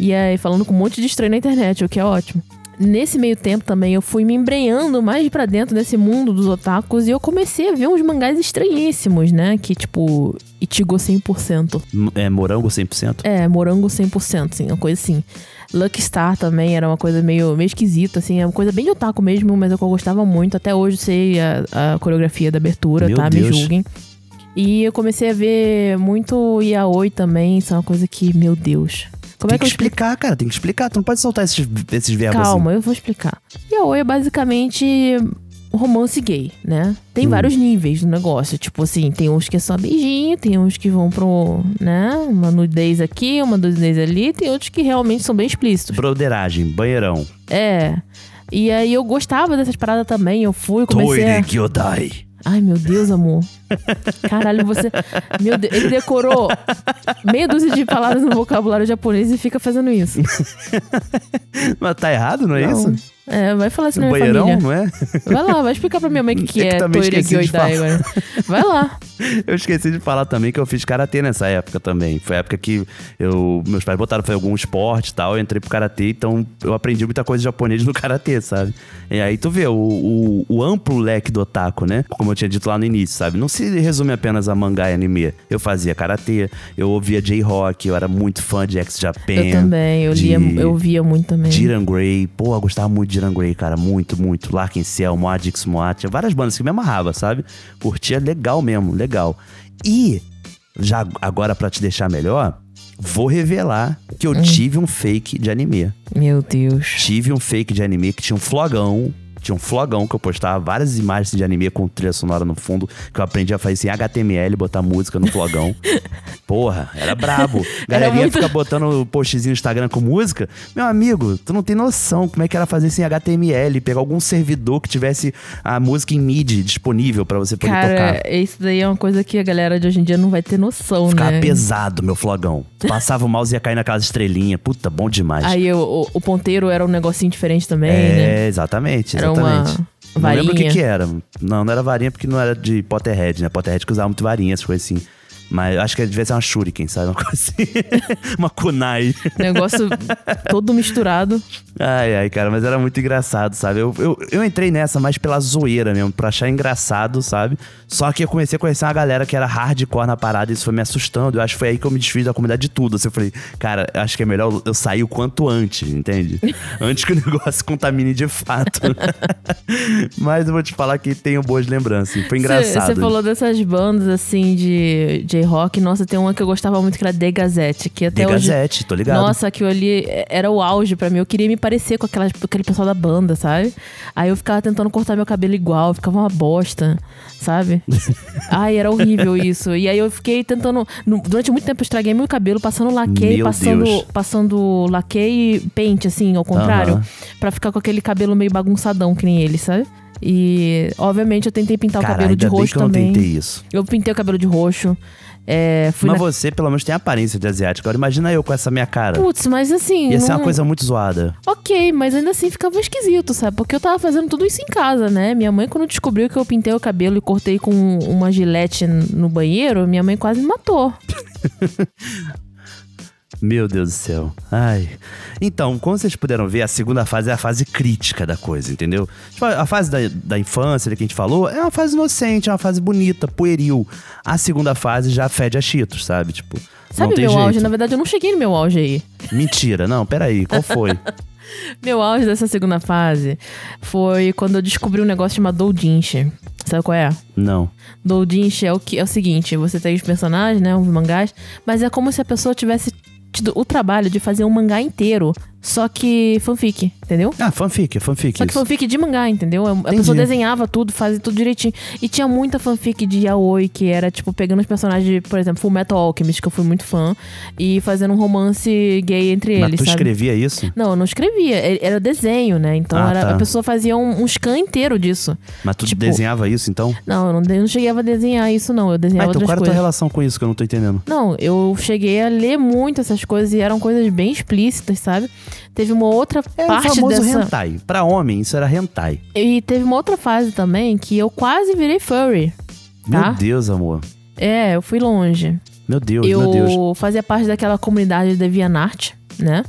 E aí, falando com um monte de estranho na internet, o que é ótimo. Nesse meio tempo também eu fui me embrenhando mais pra dentro desse mundo dos otakus e eu comecei a ver uns mangás estranhíssimos, né? Que tipo, Ichigo 100%. M- É morango 100%? É, morango 100%, assim, uma coisa assim. Lucky Star também era uma coisa meio, meio esquisita, assim, é uma coisa bem de otaku mesmo, mas eu gostava muito. Até hoje sei a, a coreografia da abertura, Meu tá? Deus. Me julguem. E eu comecei a ver muito yaoi também, isso é uma coisa que, meu Deus. Como tem é que que explicar, cara. Tem que explicar. Tu não pode soltar esses, esses verbos Calma, assim. eu vou explicar. Yaoi é basicamente romance gay, né? Tem Hum. vários níveis do negócio. Tipo assim, tem uns que é só beijinho, tem uns que vão pro, né? Uma nudez aqui, uma nudez ali, tem outros que realmente são bem explícitos. Broderagem, banheirão. É. E aí eu gostava dessas paradas também. Eu fui, comecei a... Toire Gyodai. Ai, meu Deus, amor. Caralho, você. Meu Deus, ele decorou meia dúzia de palavras no vocabulário japonês e fica fazendo isso. Mas tá errado, não é Não. isso? É, vai falar isso na minha banheirão, família. não é? Vai lá, vai explicar pra minha mãe o que, que É que é também Toire esqueci de Gyodai falar. agora. Vai lá. Eu esqueci de falar também que eu fiz karatê nessa época também. Foi a época que eu, meus pais botaram foi algum esporte e tal, eu entrei pro karatê, então eu aprendi muita coisa de japonês no karatê, sabe? E aí tu vê o, o, o amplo leque do otaku, né? Como eu tinha dito lá no início, sabe? Não se resume apenas a mangá e anime. Eu fazia karatê, eu ouvia J-Rock, eu era muito fã de X-Japan. Eu também, eu, de- lia, eu via muito também. Jiran Grey, pô, eu gostava muito de Jiran Grey, cara, muito, muito. Larkin Ciel, Moadix Moat, tinha várias bandas que me amarrava, sabe? Curtia legal mesmo, legal. E, já agora pra te deixar melhor, vou revelar que eu tive um fake de anime. Meu Deus. Tive um fake de anime que tinha um flogão. Tinha um flogão que eu postava várias imagens de anime com trilha sonora no fundo, que eu aprendi a fazer isso em HTML, botar música no flogão. Porra, era brabo. Galerinha muito- fica botando postzinho no Instagram com música. Meu amigo, tu não tem noção como é que era fazer isso em HTML, pegar algum servidor que tivesse a música em MIDI disponível pra você poder Cara, tocar. isso daí é uma coisa que a galera de hoje em dia não vai ter noção, Ficava né? pesado, meu flogão. Passava o mouse e ia cair naquelas estrelinhas. Puta, bom demais. Aí o, o- o ponteiro era um negocinho diferente também, é, né? exatamente, Era exatamente. uma Não lembro o que varinha. que era. Não, não era varinha porque não era de Potterhead, né? Potterhead que usava muito varinha, essas coisas assim. Mas acho que devia ser uma shuriken, sabe? Uma coisa assim. uma kunai. Negócio todo misturado. Ai, ai, cara, mas era muito engraçado, sabe? Eu, eu, eu entrei nessa mais pela zoeira mesmo, pra achar engraçado, sabe? Só que eu comecei a conhecer uma galera que era hardcore na parada e isso foi me assustando. Eu acho que foi aí que eu me desfiz da comunidade de tudo. Assim, eu falei, cara, acho que é melhor eu sair o quanto antes, entende? antes que o negócio contamine de fato. mas eu vou te falar que tenho boas lembranças. Foi engraçado. Você falou dessas bandas assim de J-rock. Nossa, tem uma que eu gostava muito que era The Gazette, que até The hoje. Gazette, tô ligado. Nossa, aquilo ali era o auge pra mim. Eu queria me parecer com aquelas, aquele pessoal da banda, sabe? Aí eu ficava tentando cortar meu cabelo igual, ficava uma bosta, sabe? Ai, era horrível isso. E aí eu fiquei tentando. Durante muito tempo eu estraguei meu cabelo passando laque, passando, Deus. passando laque e pente, assim, ao contrário. Aham. Pra ficar com aquele cabelo meio bagunçadão que nem ele, sabe? E, obviamente, eu tentei pintar o cabelo de roxo que eu não também. tentei isso. Eu pintei o cabelo de roxo. É, Mas na... você, pelo menos, tem aparência de asiático. Agora imagina eu com essa minha cara. Putz, mas assim. Ia ser não- uma coisa muito zoada. Ok, mas ainda assim ficava esquisito, sabe? Porque eu tava fazendo tudo isso em casa, né? Minha mãe, quando descobriu que eu pintei o cabelo e cortei com uma gilete no banheiro, minha mãe quase me matou. Meu Deus do céu. Ai. Então, como vocês puderam ver, a segunda fase é a fase crítica da coisa, entendeu? Tipo, a fase da, da infância, que a gente falou, é uma fase inocente, é uma fase bonita, pueril. A segunda fase já fede a cheetos, sabe? Tipo, não Sabe tem meu jeito. auge? Na verdade, eu não cheguei no meu auge aí. Mentira, não, peraí, qual foi? Meu auge dessa segunda fase foi quando eu descobri um negócio chamado doujinshi. Sabe qual é? não. Doujinshi é o que é o seguinte, você tem os personagens, né, os mangás, mas é como se a pessoa tivesse tido o trabalho de fazer um mangá inteiro, só que fanfic, entendeu? Ah, fanfic, fanfic. Só que isso. fanfic de mangá, entendeu? A Entendi. pessoa desenhava tudo, fazia tudo direitinho. E tinha muita fanfic de yaoi, que era, tipo, pegando os personagens de, por exemplo, Full Metal Alchemist, que eu fui muito fã, e fazendo um romance gay entre Mas eles, tu sabe? escrevia isso? Não, eu não escrevia. Era desenho, né? Então Ah, era- tá. a pessoa fazia um, um scan inteiro disso. Mas tu Tipo, desenhava isso, então? Não, eu não, eu não cheguei a desenhar isso, não. Eu Ah, desenhava então outras qual era a tua relação com isso que eu não tô entendendo? Não, eu cheguei a ler muito essas coisas e eram coisas bem explícitas, sabe? Teve uma outra É o parte famoso dessa. hentai. Pra homem, isso era hentai. E teve uma outra fase também que eu quase virei furry. Meu Tá. Deus, amor. É, eu fui longe. Meu Deus, eu meu Deus. fazia parte daquela comunidade de DeviantArt, né?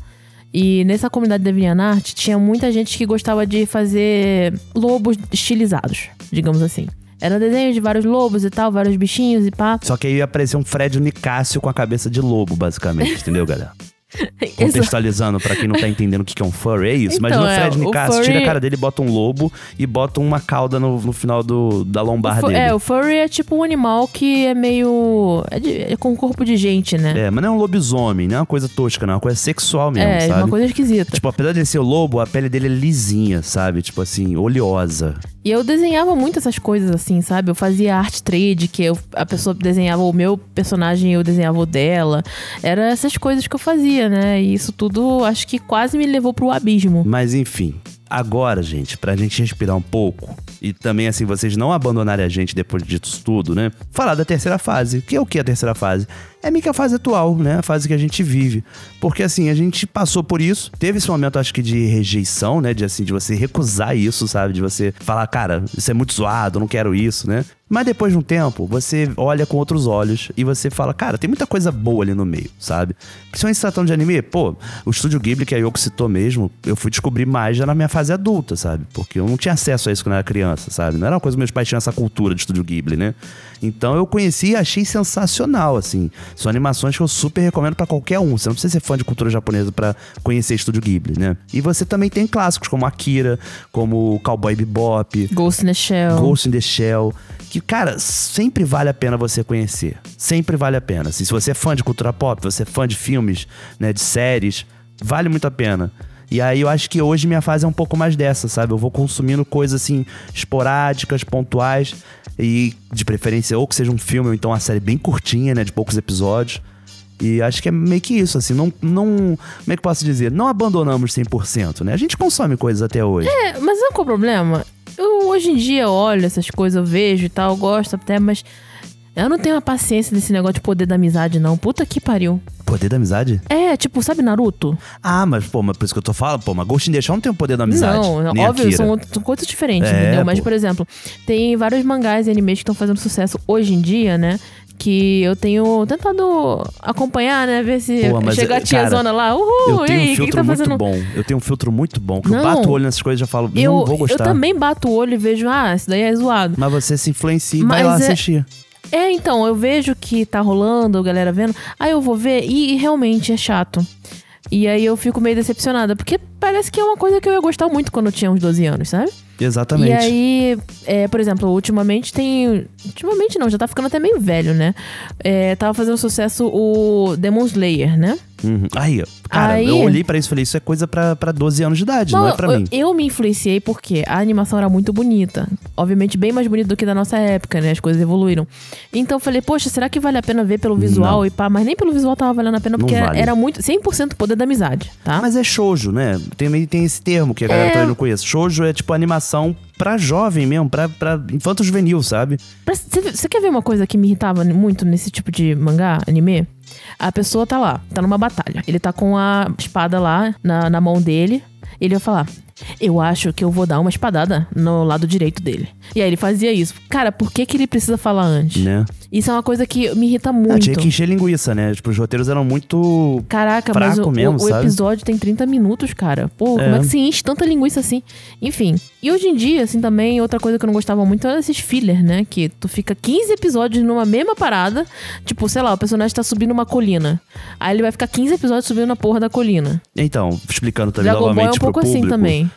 E nessa comunidade da DeviantArt tinha muita gente que gostava de fazer lobos estilizados, digamos assim. Era desenho de vários lobos e tal, vários bichinhos e pá. Só que aí ia aparecer um Fred Nicásio com a cabeça de lobo, basicamente, entendeu, galera? Contextualizando pra quem não tá entendendo o que que é um furry, é isso. Então, Imagina o é, Fred o Nicásio, furry- tira a cara dele, bota um lobo e bota uma cauda no, no final do, da lombar dele. É, o furry é tipo um animal que é meio. É, de- é com corpo de gente, né? É, mas não é um lobisomem, não é uma coisa tosca, não. É uma coisa sexual mesmo, É, sabe? uma coisa esquisita. Tipo, apesar de ele ser o lobo, a pele dele é lisinha, sabe? Tipo assim, oleosa. E eu desenhava muito essas coisas assim, sabe? Eu fazia art trade, que eu, a pessoa desenhava o meu personagem e eu desenhava o dela. Era essas coisas que eu fazia, né? E isso tudo acho que quase me levou pro abismo. Mas enfim, agora, gente, pra gente respirar um pouco e também, assim, vocês não abandonarem a gente depois disso tudo, né? Falar da terceira fase. Que é o que a terceira fase? É meio que a fase atual, né? A fase que a gente vive. Porque, assim, a gente passou por isso. Teve esse momento, acho que, de rejeição, né? De, assim, de você recusar isso, sabe? De você falar, cara, isso é muito zoado, não quero isso, né? Mas depois de um tempo, você olha com outros olhos e você fala, cara, tem muita coisa boa ali no meio, sabe? Principalmente se tratando de anime, pô, o estúdio Ghibli que a Yoko citou mesmo, eu fui descobrir mais já na minha fase adulta, sabe? Porque eu não tinha acesso a isso quando eu era criança, sabe? Não era uma coisa que meus pais tinham essa cultura de estúdio Ghibli, né? Então eu conheci e achei sensacional, assim. São animações que eu super recomendo pra qualquer um. Você não precisa ser fã de cultura japonesa pra conhecer estúdio Ghibli, né? E você também tem clássicos como Akira, como Cowboy Bebop, Ghost in the Shell. Ghost in the Shell, que, cara, sempre vale a pena você conhecer. Sempre vale a pena. Assim, se você é fã de cultura pop, você é fã de filmes, né, de séries, vale muito a pena. E aí eu acho que hoje minha fase é um pouco mais dessa, sabe? Eu vou consumindo coisas assim, esporádicas, pontuais, e de preferência ou que seja um filme ou então uma série bem curtinha, né, de poucos episódios. E acho que é meio que isso, assim, não, não. Como é que posso dizer? Não abandonamos 100%, né? A gente consome coisas até hoje. É, mas não qual o problema? Eu hoje em dia olho essas coisas, eu vejo e tal, gosto até, mas eu não tenho a paciência desse negócio de poder da amizade, não. Puta que pariu. Poder da amizade? É, tipo, sabe Naruto? Ah, mas, pô, mas por isso que eu tô falando, pô, mas Ghost in the Shell não tem o poder da amizade. Não, nem óbvio, são, outro- são coisas diferentes, É, entendeu? Mas, pô. por exemplo, tem vários mangás e animes que estão fazendo sucesso hoje em dia, né? Que eu tenho tentado acompanhar, né? Ver se Pô, chega a tiazona lá. Uhul, Eu tenho aí, um filtro tá muito fazendo? bom. Eu tenho um filtro muito bom. Que eu Não. bato o olho nessas coisas e já falo, Eu, não vou eu gostar. também bato o olho e vejo, ah, isso daí é zoado. Mas você se influencia e vai lá é- assistir. É, então, eu vejo que tá rolando, a galera vendo, aí eu vou ver e, e realmente é chato. E aí eu fico meio decepcionada, porque parece que é uma coisa que eu ia gostar muito quando eu tinha uns 12 anos, sabe? Exatamente. E aí, é, por exemplo, ultimamente tem. Ultimamente não, já tá ficando até meio velho, né? É, tava fazendo sucesso o Demon Slayer, né? Uhum. Aí, cara, Aí- eu olhei pra isso e falei, isso é coisa pra, pra 12 anos de idade, não, é pra eu, mim. eu me influenciei porque a animação era muito bonita. Obviamente, bem mais bonita do que da nossa época, né? As coisas evoluíram. Então eu falei, poxa, será que vale a pena ver pelo visual Não. e pá? Mas nem pelo visual tava valendo a pena, Não porque era, vale. era muito 100% poder da amizade, tá? Mas é shoujo, né? Também tem esse termo que a galera É. também não conhece. Shoujo é tipo animação pra jovem mesmo, pra, pra infanto juvenil, sabe? Você quer ver uma coisa que me irritava muito nesse tipo de mangá, anime? A pessoa tá lá, tá numa batalha. Ele tá com a espada lá na, na mão dele. Ele vai falar: Eu acho que eu vou dar uma espadada no lado direito dele. E aí ele fazia isso. Cara, por que, que ele precisa falar antes? Né? Isso é uma coisa que me irrita Ah, muito. tinha que encher linguiça, né? Tipo, os roteiros eram muito. Caraca, mas fraco o, mesmo, o- o episódio tem 30 minutos, cara. Pô, como É. é que se enche tanta linguiça assim? Enfim. E hoje em dia, assim, também, outra coisa que eu não gostava muito era esses filler, né? Que tu fica 15 episódios numa mesma parada. Tipo, sei lá, o personagem tá subindo uma colina. Aí ele vai ficar 15 episódios subindo na porra da colina. Então, explicando também Dragon Ball novamente é um pouco assim público,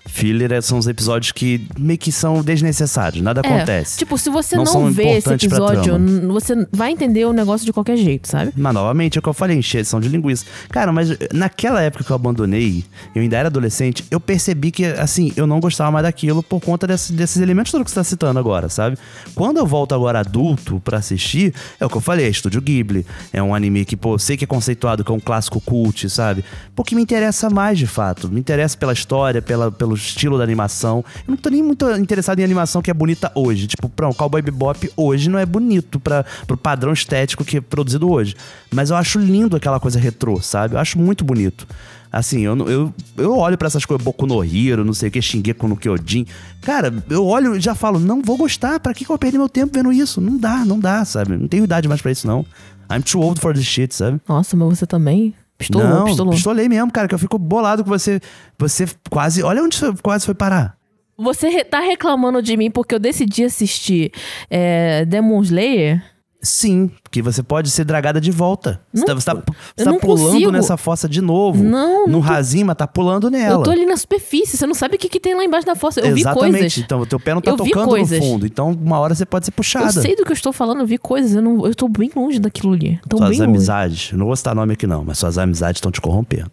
Filler é- são os episódios que meio que são desnecessários, nada É, acontece. tipo, se você Não não, vê esse episódio, você vai entender o negócio de qualquer jeito, sabe? Mas novamente, é o que eu falei, encheção de linguiça. Cara, mas naquela época que eu abandonei, eu ainda era adolescente, eu percebi que, assim, eu não gostava mais daquilo por conta desse- desses elementos todos que você tá citando agora, sabe? Quando eu volto agora adulto pra assistir, é o que eu falei, é Estúdio Ghibli. É um anime que, pô, sei que é conceituado, que é um clássico cult, sabe? Porque me interessa mais, de fato. Me interessa pela história, pela, pelo estilo da animação. Eu não tô nem muito interessado em animação que é bonita hoje. Tipo, pronto, Cowboy Bebop hoje não é bonito pra, pro padrão estético que é produzido hoje. Mas eu acho lindo aquela coisa retrô, sabe? Eu acho muito bonito. Assim, eu, eu, eu olho pra essas coisas, Boku no Hero, não sei o que, Shingeki no Kyojin. Cara, eu olho e já falo, não vou gostar, pra que, que eu perder meu tempo vendo isso? Não dá, não dá, sabe? Não tenho idade mais pra isso, não. I'm too old for this shit, sabe? Nossa, mas você também Pistolou, não, pistolou. pistolei mesmo, cara, que eu fico bolado com você. Você quase. Olha onde você quase foi parar. Você re- tá reclamando de mim porque eu decidi assistir é, Demon Slayer? Sim, que você pode ser dragada de volta. Você Não- tá, você tá- eu tá não pulando consigo. nessa fossa de novo. Não, No tô- rasinho, mas tá pulando nela. Eu tô ali na superfície, você não sabe o que, que tem lá embaixo da fossa. Eu vi Exatamente. coisas. Então, o teu pé não tá Eu vi tocando no fundo. Então, uma hora você pode ser puxada. Eu sei do que eu estou falando, eu vi coisas, eu, não, eu tô bem longe daquilo ali. Tô Suas bem longe. amizades, não vou citar nome aqui não, mas suas amizades estão te corrompendo.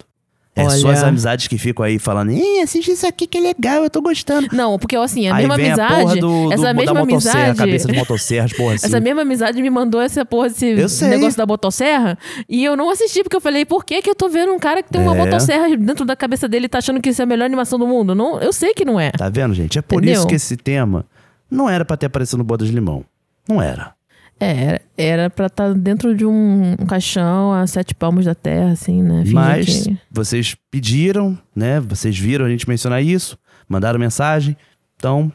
É Olha- suas amizades que ficam aí falando, Ih, assiste isso aqui que é legal, eu tô gostando. Não, porque assim, a aí mesma vem amizade, a porra do, do- essa da mesma amizade, cabeça de motosserras, porra assim. essa mesma amizade me mandou essa porra, esse negócio da motosserra, e eu não assisti, porque eu falei, por que que eu tô vendo um cara que tem uma É. motosserra dentro da cabeça dele e tá achando que isso é a melhor animação do mundo? Não, eu sei que não é. Tá vendo, gente? É por Entendeu? isso que esse tema não era pra ter aparecido no Bodas de Limão. Não era. É, era pra estar dentro de um, um caixão a sete palmos da terra, assim, né? Mas que- vocês pediram, né? Vocês viram a gente mencionar isso, mandaram mensagem. Então,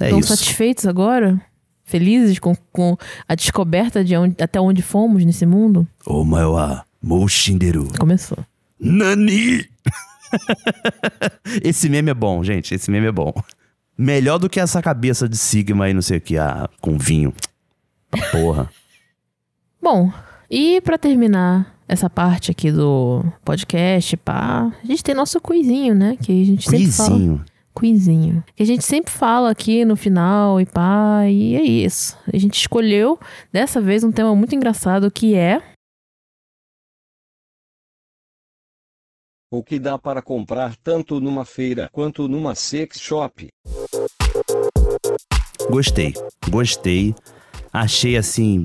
é Estão isso. satisfeitos agora? Felizes com, com a descoberta de onde- até onde fomos nesse mundo? O maior Moshinderu. Começou. Nani! esse meme é bom, gente. Esse meme é bom. Melhor do que essa cabeça de Sigma aí, não sei o que, ah, com vinho. Ah, Porra. Bom, e pra terminar essa parte aqui do podcast, pá, a gente tem nosso quizinho, né? Que a gente sempre fala. Quizinho. Quizinho. Que a gente sempre fala aqui no final e pá, e é isso. A gente escolheu dessa vez um tema muito engraçado que é. O que dá para comprar tanto numa feira quanto numa sex shop. Gostei. Gostei. Achei assim.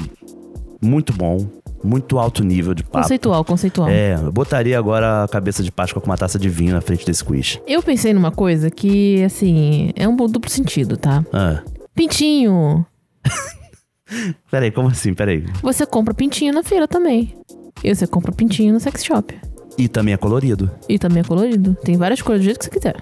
Muito bom. Muito alto nível de papo. Conceitual, conceitual. É, eu botaria agora a cabeça de Páscoa com uma taça de vinho na frente desse quiz. Eu pensei numa coisa que, assim, é um duplo sentido, tá? Ah. Pintinho. Peraí, como assim? Peraí. Você compra pintinho na feira também. E você compra pintinho no sex shop. E também é colorido. E também é colorido. Tem várias cores do jeito que você quiser.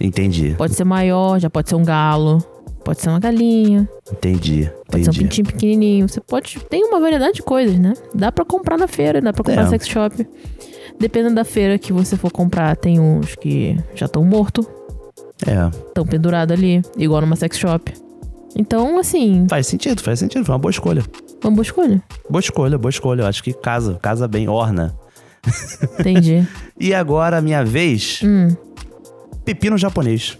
Entendi. Pode ser maior, já pode ser um galo. Pode ser uma galinha. Entendi. Pode ser um Entendi. pintinho pequenininho. Você pode... Tem uma variedade de coisas, né? Dá pra comprar na feira, dá pra comprar É. no sex shop. Dependendo da feira que você for comprar, tem uns que já estão mortos. É. Estão pendurados ali. Igual numa sex shop. Então, assim, Faz sentido, faz sentido. Foi uma boa escolha. uma boa escolha. Boa escolha, boa escolha. Eu acho que casa, casa bem, orna. Entendi. E agora, minha vez, hum. pepino japonês.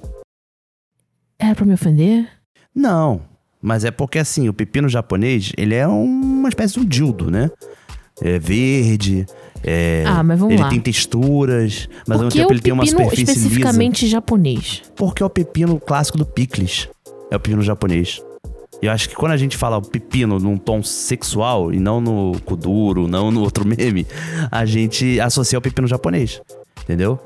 Era pra me ofender? Não, mas é porque assim, o pepino japonês, ele é uma espécie de um dildo, né? É verde, é, Ah, mas vamos ele lá. tem texturas, mas ao mesmo tempo o ele tem uma superfície lisa. especificamente japonês? Porque é o pepino clássico do picles. É o pepino japonês. Eu acho que quando a gente fala o pepino num tom sexual e não no kuduro, não no outro meme, a gente associa ao pepino japonês. Entendeu?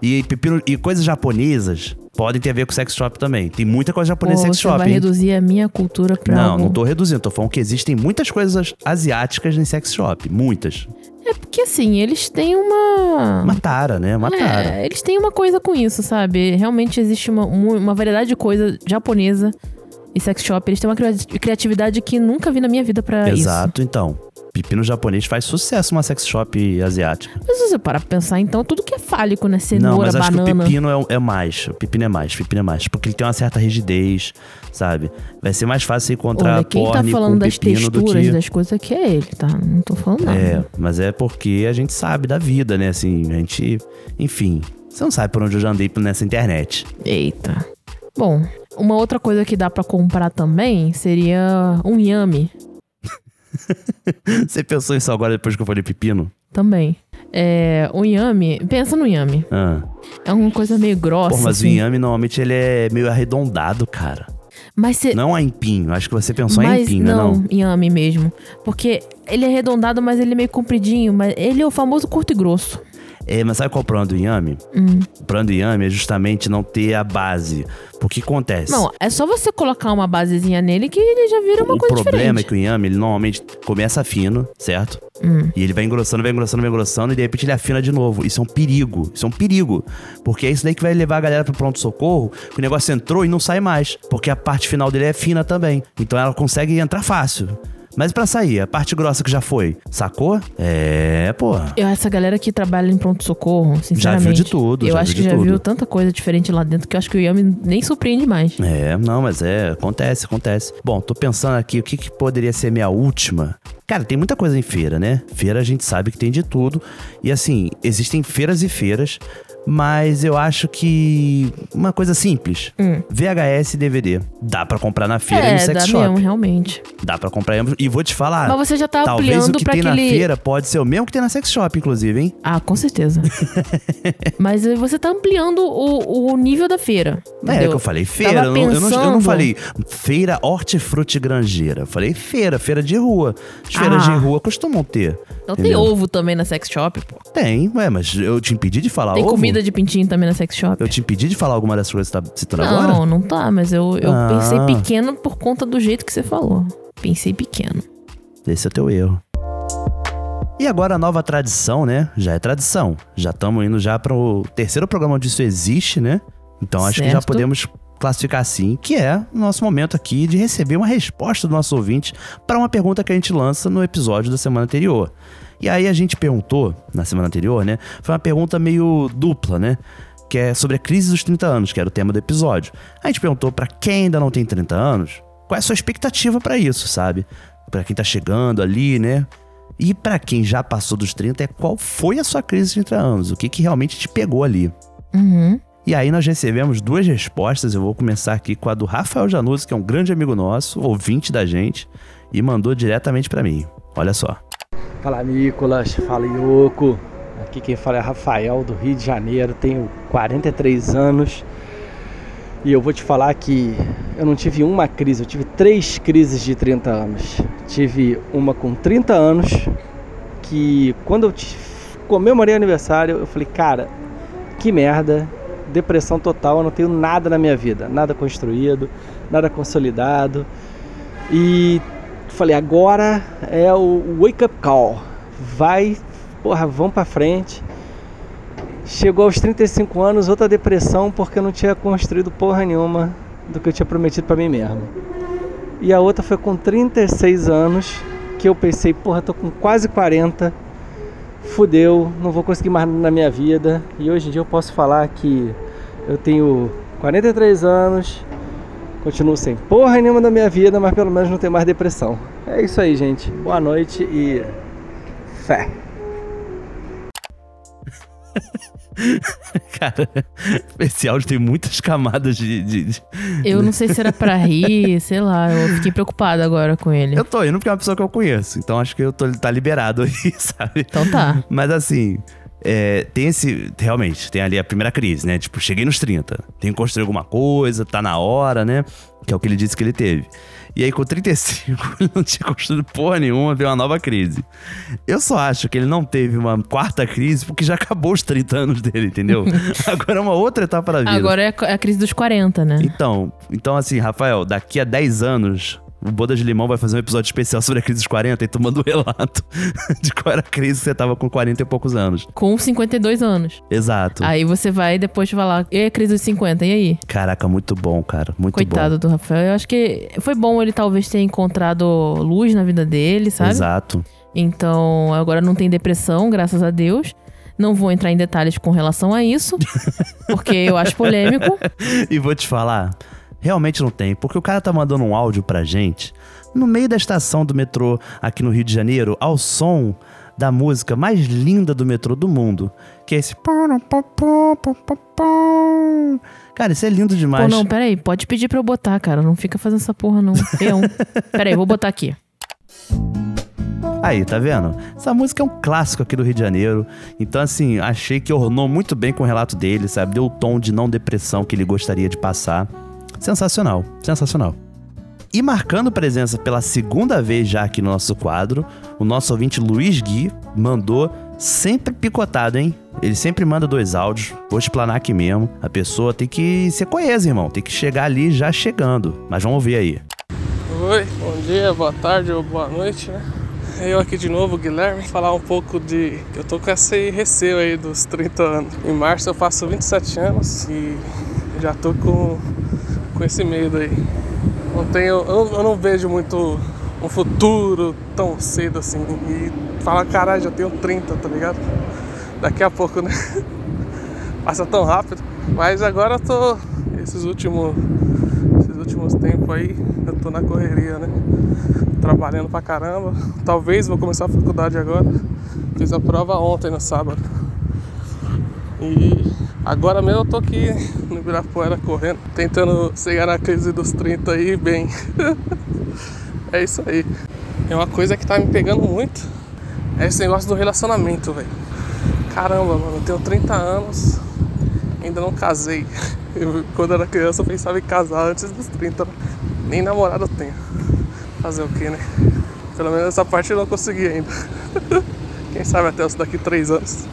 E pepino e coisas japonesas podem ter a ver com sex shop também. Tem muita coisa Pô, japonesa em sex você shop. vai hein? reduzir a minha cultura pra Não, algo... não tô reduzindo, tô falando que existem muitas coisas asiáticas em sex shop. Muitas. É porque assim, eles têm uma... Uma tara, né? Uma tara. É, eles têm uma coisa com isso, sabe? Realmente existe uma, uma variedade de coisa japonesa e sex shop. Eles têm uma cria- criatividade que nunca vi na minha vida pra isso. Exato, então. Pepino japonês faz sucesso numa sex shop asiática. Mas se você parar pra pensar, então, tudo que é fálico, né? Não, Cenoura, mas acho que o banana... pepino é, é mais. O pepino é mais, o pepino é mais. Porque ele tem uma certa rigidez, sabe? Vai ser mais fácil encontrar Olha, quem tá falando das texturas que... das coisas aqui é ele, tá? Não tô falando nada. É, mas é porque a gente sabe da vida, né? Assim, a gente... Enfim, você não sabe por onde eu já andei nessa internet. Eita. Bom, uma outra coisa que dá pra comprar também seria um yame Você pensou isso agora depois que eu falei pepino? também. É, o yame, pensa no yame. Ah. É uma coisa meio grossa. Pô, mas o assim. inhame normalmente ele é meio arredondado, cara. Mas cê- Não a empinho. Acho que você pensou em mas empinho, né? não, Não. yame mesmo. Porque ele é arredondado, mas ele é meio compridinho. Mas ele é o famoso curto e grosso. É, mas sabe qual é o problema do inhame? Hum. O problema do inhame é justamente não ter a base. Porque acontece? Não, é só você colocar uma basezinha nele que ele já vira uma o coisa problema é diferente. que o inhame, ele normalmente começa fino, certo? Hum. E ele vai engrossando, vai engrossando, vai engrossando, e de repente ele afina de novo. Isso é um perigo. Isso é um perigo. Porque é isso daí que vai levar a galera pro pronto-socorro, que o negócio entrou e não sai mais. Porque a parte final dele é fina também. Então ela consegue entrar fácil. Mas pra sair, a parte grossa que já foi, sacou? É, pô. Eu, essa galera que trabalha em pronto-socorro, sinceramente. de tudo, Eu já acho viu que já viu tudo. tanta coisa diferente lá dentro que eu acho que o Yami nem surpreende mais. É, não, mas é, acontece, acontece. Bom, tô pensando aqui o que, que poderia ser minha última. Cara, tem muita coisa em feira, né? Feira a gente sabe que tem de tudo. E assim, existem feiras e feiras, mas eu acho que uma coisa simples. Hum. VHS e DVD. Dá pra comprar na feira e é, no sex dá shop. mesmo, realmente. Dá pra comprar. E vou te falar. Mas você já tá Talvez o que tem aquele. na feira pode ser o mesmo que tem na sex shop, inclusive, hein? Ah, com certeza. Mas você tá ampliando o, o nível da feira. É, é entendeu? que eu falei feira. Eu não, eu, não, eu não falei feira hortifruti granjeira. Eu falei feira, feira de rua. As feiras Ah. de rua costumam ter. Então tem entendeu? ovo também na sex shop, pô. Tem, ué, mas eu te impedi de falar Tem ovo? comida de pintinho também na sex shop. Eu te impedi de falar alguma dessas coisas que você tá citando Não, agora? não tá, mas eu, eu Ah. pensei pequeno por conta do jeito que você falou. Pensei pequeno. Esse é o teu erro. E agora a nova tradição, né? Já é tradição. Já estamos indo já para o terceiro programa onde isso existe, né? Então acho que já Certo. podemos classificar assim, que é o nosso momento aqui de receber uma resposta do nosso ouvinte para uma pergunta que a gente lança no episódio da semana anterior. E aí a gente perguntou, na semana anterior, né? Foi uma pergunta meio dupla, né? Que é sobre a crise dos 30 anos, que era o tema do episódio. A gente perguntou para quem ainda não tem 30 anos, qual é a sua expectativa para isso, sabe? Para quem tá chegando ali, né? E pra quem já passou dos 30, é qual foi a sua crise de 30 anos? O que, que realmente te pegou ali? Uhum. E aí nós recebemos duas respostas. Eu vou começar aqui com a do Rafael Januzzi, que é um grande amigo nosso, ouvinte da gente, e mandou diretamente pra mim. Olha só. Fala Nicolas, fala Yoko. Aqui quem fala é Rafael do Rio de Janeiro, tenho 43 anos e eu vou te falar que eu não tive uma crise, eu tive três crises de 30 anos. Tive uma com 30 anos que quando eu comemorei aniversário, eu falei, cara, que merda, depressão total, eu não tenho nada na minha vida, nada construído, nada consolidado. E falei, agora é o wake up call. Vai, porra, vamos pra frente. Chegou aos 35 anos, outra depressão porque eu não tinha construído porra nenhuma do que eu tinha prometido pra mim mesmo. E a outra foi com 36 anos que eu pensei, porra, tô com quase 40. Fudeu, não vou conseguir mais na minha vida. E hoje em dia eu posso falar que eu tenho 43 anos, Continuo sem porra nenhuma da minha vida, mas pelo menos não tenho mais depressão. É isso aí, gente. Boa noite e. fé. Cara, esse áudio tem muitas camadas de. de- de- Eu não sei se era pra rir, sei lá. Eu fiquei preocupada agora com ele. Eu tô indo porque é uma pessoa que eu conheço. Então acho que eu tô, tá liberado aí, sabe? Então tá. Mas assim, é, tem esse. Realmente, tem ali a primeira crise, né? Tipo, cheguei nos 30. Tenho que construir alguma coisa, tá na hora, né? Que é o que ele disse que ele teve. E aí, com 35, ele não tinha construído porra nenhuma, veio uma nova crise. Eu só acho que ele não teve uma quarta crise porque já acabou os 30 anos dele, entendeu? Agora é uma outra etapa da vida. Agora é a crise dos 40, né? Então, então assim, Rafael, daqui a 10 anos, o Boda de Limão vai fazer um episódio especial sobre a crise dos 40 e tu manda um relato de qual era a crise que você tava com 40 e poucos anos. Com 52 anos. Exato. Aí você vai depois falar, e a crise dos 50, e aí? Caraca, muito bom, cara. Muito Coitado do Rafael. Eu acho que foi bom ele talvez ter encontrado luz na vida dele, bom. sabe? Exato. Então, agora não tem depressão, graças a Deus. Não vou entrar em detalhes com relação a isso, porque eu acho polêmico. E vou te falar, realmente não tem, porque o cara tá mandando um áudio pra gente no meio da estação do metrô aqui no Rio de Janeiro, ao som da música mais linda do metrô do mundo, que é esse Cara, isso é lindo Pô, demais. não, peraí, pode pedir pra eu botar, cara. Não fica fazendo essa porra, não. Feão. peraí, vou botar aqui. Aí, tá vendo? Essa música é um clássico aqui do Rio de Janeiro. Então, assim, achei que ornou muito bem com o relato dele, sabe? Deu o tom de não depressão que ele gostaria de passar. Sensacional, sensacional. E marcando presença pela segunda vez já aqui no nosso quadro, o nosso ouvinte Luiz Gui mandou sempre picotado, hein? Ele sempre manda dois áudios. Vou explanar aqui mesmo. A pessoa tem que ser coesa, irmão. Tem que chegar ali já chegando. Mas vamos ouvir aí. Oi, bom dia, boa tarde ou boa noite, né? Eu aqui de novo, Guilherme, falar um pouco de. Eu tô com esse receio aí dos 30 anos. Em março eu faço 27 anos e já tô com, com esse medo aí. Não tenho. Eu, eu não vejo muito um futuro tão cedo assim. E fala, caralho, já tenho 30, tá ligado? Daqui a pouco, né? Passa tão rápido. Mas agora eu tô. Esses últimos. Esses últimos tempos aí, eu tô na correria, né? Trabalhando pra caramba. Talvez vou começar a faculdade agora. Fiz a prova ontem no sábado. E agora mesmo eu tô aqui no Ibirapuera correndo, tentando chegar na crise dos 30 aí bem. é isso aí. É uma coisa que tá me pegando muito. É esse negócio do relacionamento, velho. Caramba, mano, eu tenho 30 anos, ainda não casei. Eu, quando era criança eu pensava em casar antes dos 30. Nem namorado eu tenho. Fazer o que, né? Pelo menos essa parte eu não consegui ainda. Quem sabe até os daqui 3 anos.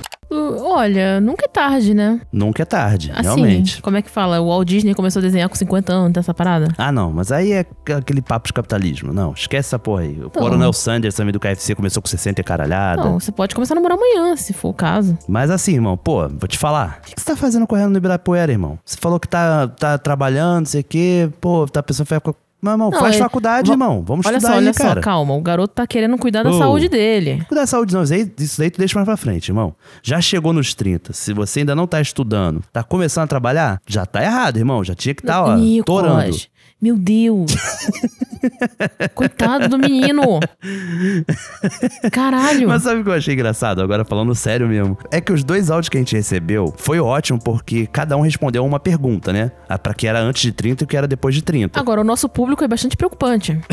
Olha, nunca é tarde, né? Nunca é tarde, Assim, realmente. como é que fala? O Walt Disney começou a desenhar com 50 anos, dessa parada? Ah, não, mas aí é aquele papo de capitalismo. Não, esquece essa porra aí. O Coronel Sanders também do KFC começou com 60 e caralhada. Não, você pode começar a namorar amanhã, se for o caso. Mas assim, irmão, pô, vou te falar. O que você tá fazendo correndo no Ibirapuera, irmão? Você falou que tá, tá trabalhando, não sei o quê. Pô, tá pensando em fazer... Irmão, Não, faz é- faculdade, irmão. Vamos olha estudar só, aí, olha cara. só, calma. O garoto tá querendo cuidar da Ô. saúde dele. Cuidar da saúde não, isso aí, isso daí tu deixa mais pra frente, irmão. Já chegou nos 30, se você ainda não tá estudando, tá começando a trabalhar, já tá errado, irmão. Já tinha que tá, ó, torando. Meu Deus. Coitado do menino. Caralho. Mas sabe o que eu achei engraçado? Agora falando sério mesmo. É que os dois áudios que a gente recebeu foi ótimo porque cada um respondeu uma pergunta, né? Pra que era antes de 30 e o que era depois de 30. Agora, o nosso público é bastante preocupante.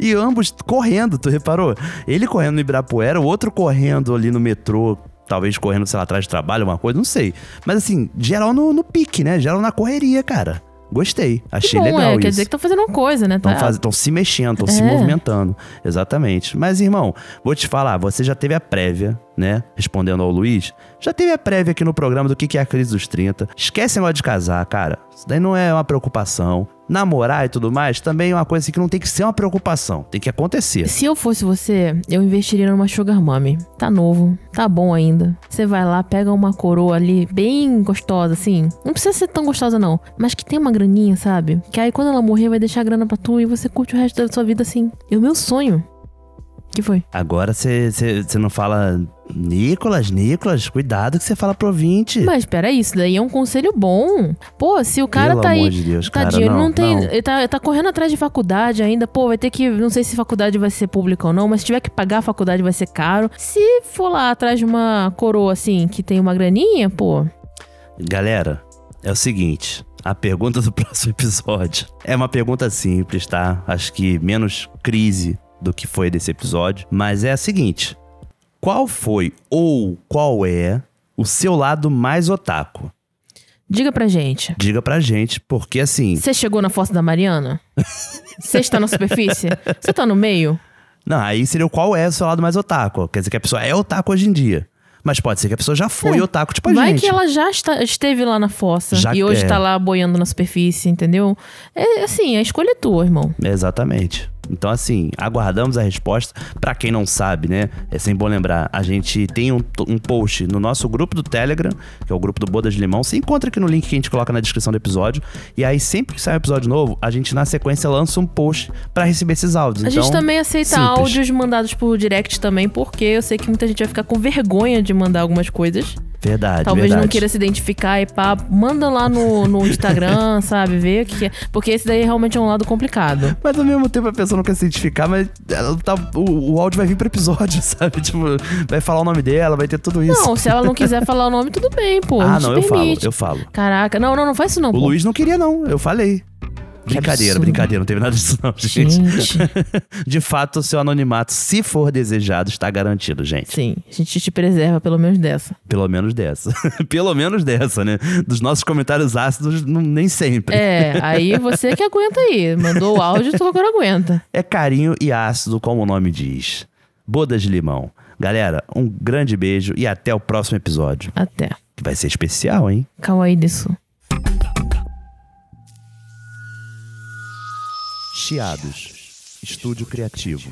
E ambos correndo, tu reparou? Ele correndo no Ibirapuera, o outro correndo ali no metrô. Talvez correndo, sei lá, atrás de trabalho, uma coisa, não sei. Mas assim, geral no, no pique, né? Geral na correria, cara. Gostei. Achei Bom, legal é, isso. quer dizer que tá fazendo uma coisa, né? Tá... Estão se mexendo, estão se É. movimentando. Exatamente. Mas, irmão, vou te falar, você já teve a prévia, né? Respondendo ao Luiz. Já teve a prévia aqui no programa do que é a crise dos 30. Esquece negócio de casar, cara. Isso daí não é uma preocupação. Namorar e tudo mais também é uma coisa assim que não tem que ser uma preocupação. Tem que acontecer. Se eu fosse você, eu investiria numa sugar mommy. Tá novo, tá bom ainda. Você vai lá, pega uma coroa ali, bem gostosa, assim. Não precisa ser tão gostosa, não. Mas que tem uma graninha, sabe? Que aí quando ela morrer, vai deixar a grana pra tu e você curte o resto da sua vida assim. É o meu sonho. Que foi? Agora você não fala. Nicolas, Nicolas, cuidado que você fala pro ouvinte. Mas peraí, isso daí é um conselho bom. Pô, se o cara Pelo tá aí. amor de Deus, cara, tadinho, ele não, não tem. não. Ele, tá, ele tá correndo atrás de faculdade ainda. Pô, vai ter que. Não sei se faculdade vai ser pública ou não, mas se tiver que pagar a faculdade vai ser caro. Se for lá atrás de uma coroa assim, que tem uma graninha, pô. Galera, é o seguinte. A pergunta do próximo episódio é uma pergunta simples, tá? Acho que menos crise do que foi desse episódio. Mas é a seguinte: Qual foi ou qual é o seu lado mais otaku? Diga pra gente. Diga pra gente, porque assim. Você chegou na fossa da Mariana? Você está na superfície? Você tá no meio? Não, aí seria o qual é o seu lado mais otaku. Quer dizer que a pessoa é otaku hoje em dia. Mas pode ser que a pessoa já foi É. otaku, tipo a Vai gente. que ela já está- esteve lá na fossa Já e hoje é. tá lá boiando na superfície, entendeu? É assim, a escolha é tua, irmão. Exatamente. Então, assim, aguardamos a resposta. Pra quem não sabe, né? É sempre bom lembrar, a gente tem um, um post no nosso grupo do Telegram, que é o grupo do Bodas de Limão. Você encontra aqui no link que a gente coloca na descrição do episódio. E aí, sempre que sai um episódio novo, a gente, na sequência, lança um post pra receber esses áudios. A então, gente também aceita simples. áudios mandados por direct também, porque eu sei que muita gente vai ficar com vergonha de mandar algumas coisas. Verdade, Talvez verdade. não queira se identificar e pá, manda lá no, no Instagram, sabe? Ver o que, que é. Porque esse daí realmente é um lado complicado. Mas ao mesmo tempo a pessoa não quer se identificar, mas ela tá- o, o áudio vai vir pro episódio, sabe? Tipo, vai falar o nome dela, vai ter tudo isso. Não, se ela não quiser falar o nome, tudo bem, pô. ah, não, eu falo, permite. eu falo. Caraca, não, não, não faz isso não, O pô. Luiz não queria, não. Eu falei. Brincadeira, brincadeira, não teve nada disso, não, gente. Gente, De fato, o seu anonimato, se for desejado, está garantido, gente. sim, a gente te preserva pelo menos dessa. Pelo menos dessa. Pelo menos dessa, né? Dos nossos comentários ácidos, não- nem sempre. É, aí você que aguenta aí. Mandou o áudio, tu agora aguenta. É carinho e ácido, como o nome diz. Bodas de limão. Galera, um grande beijo e até o próximo episódio. Até. Que vai ser especial, hein? Kawaii disso. Chiados. Estúdio Criativo.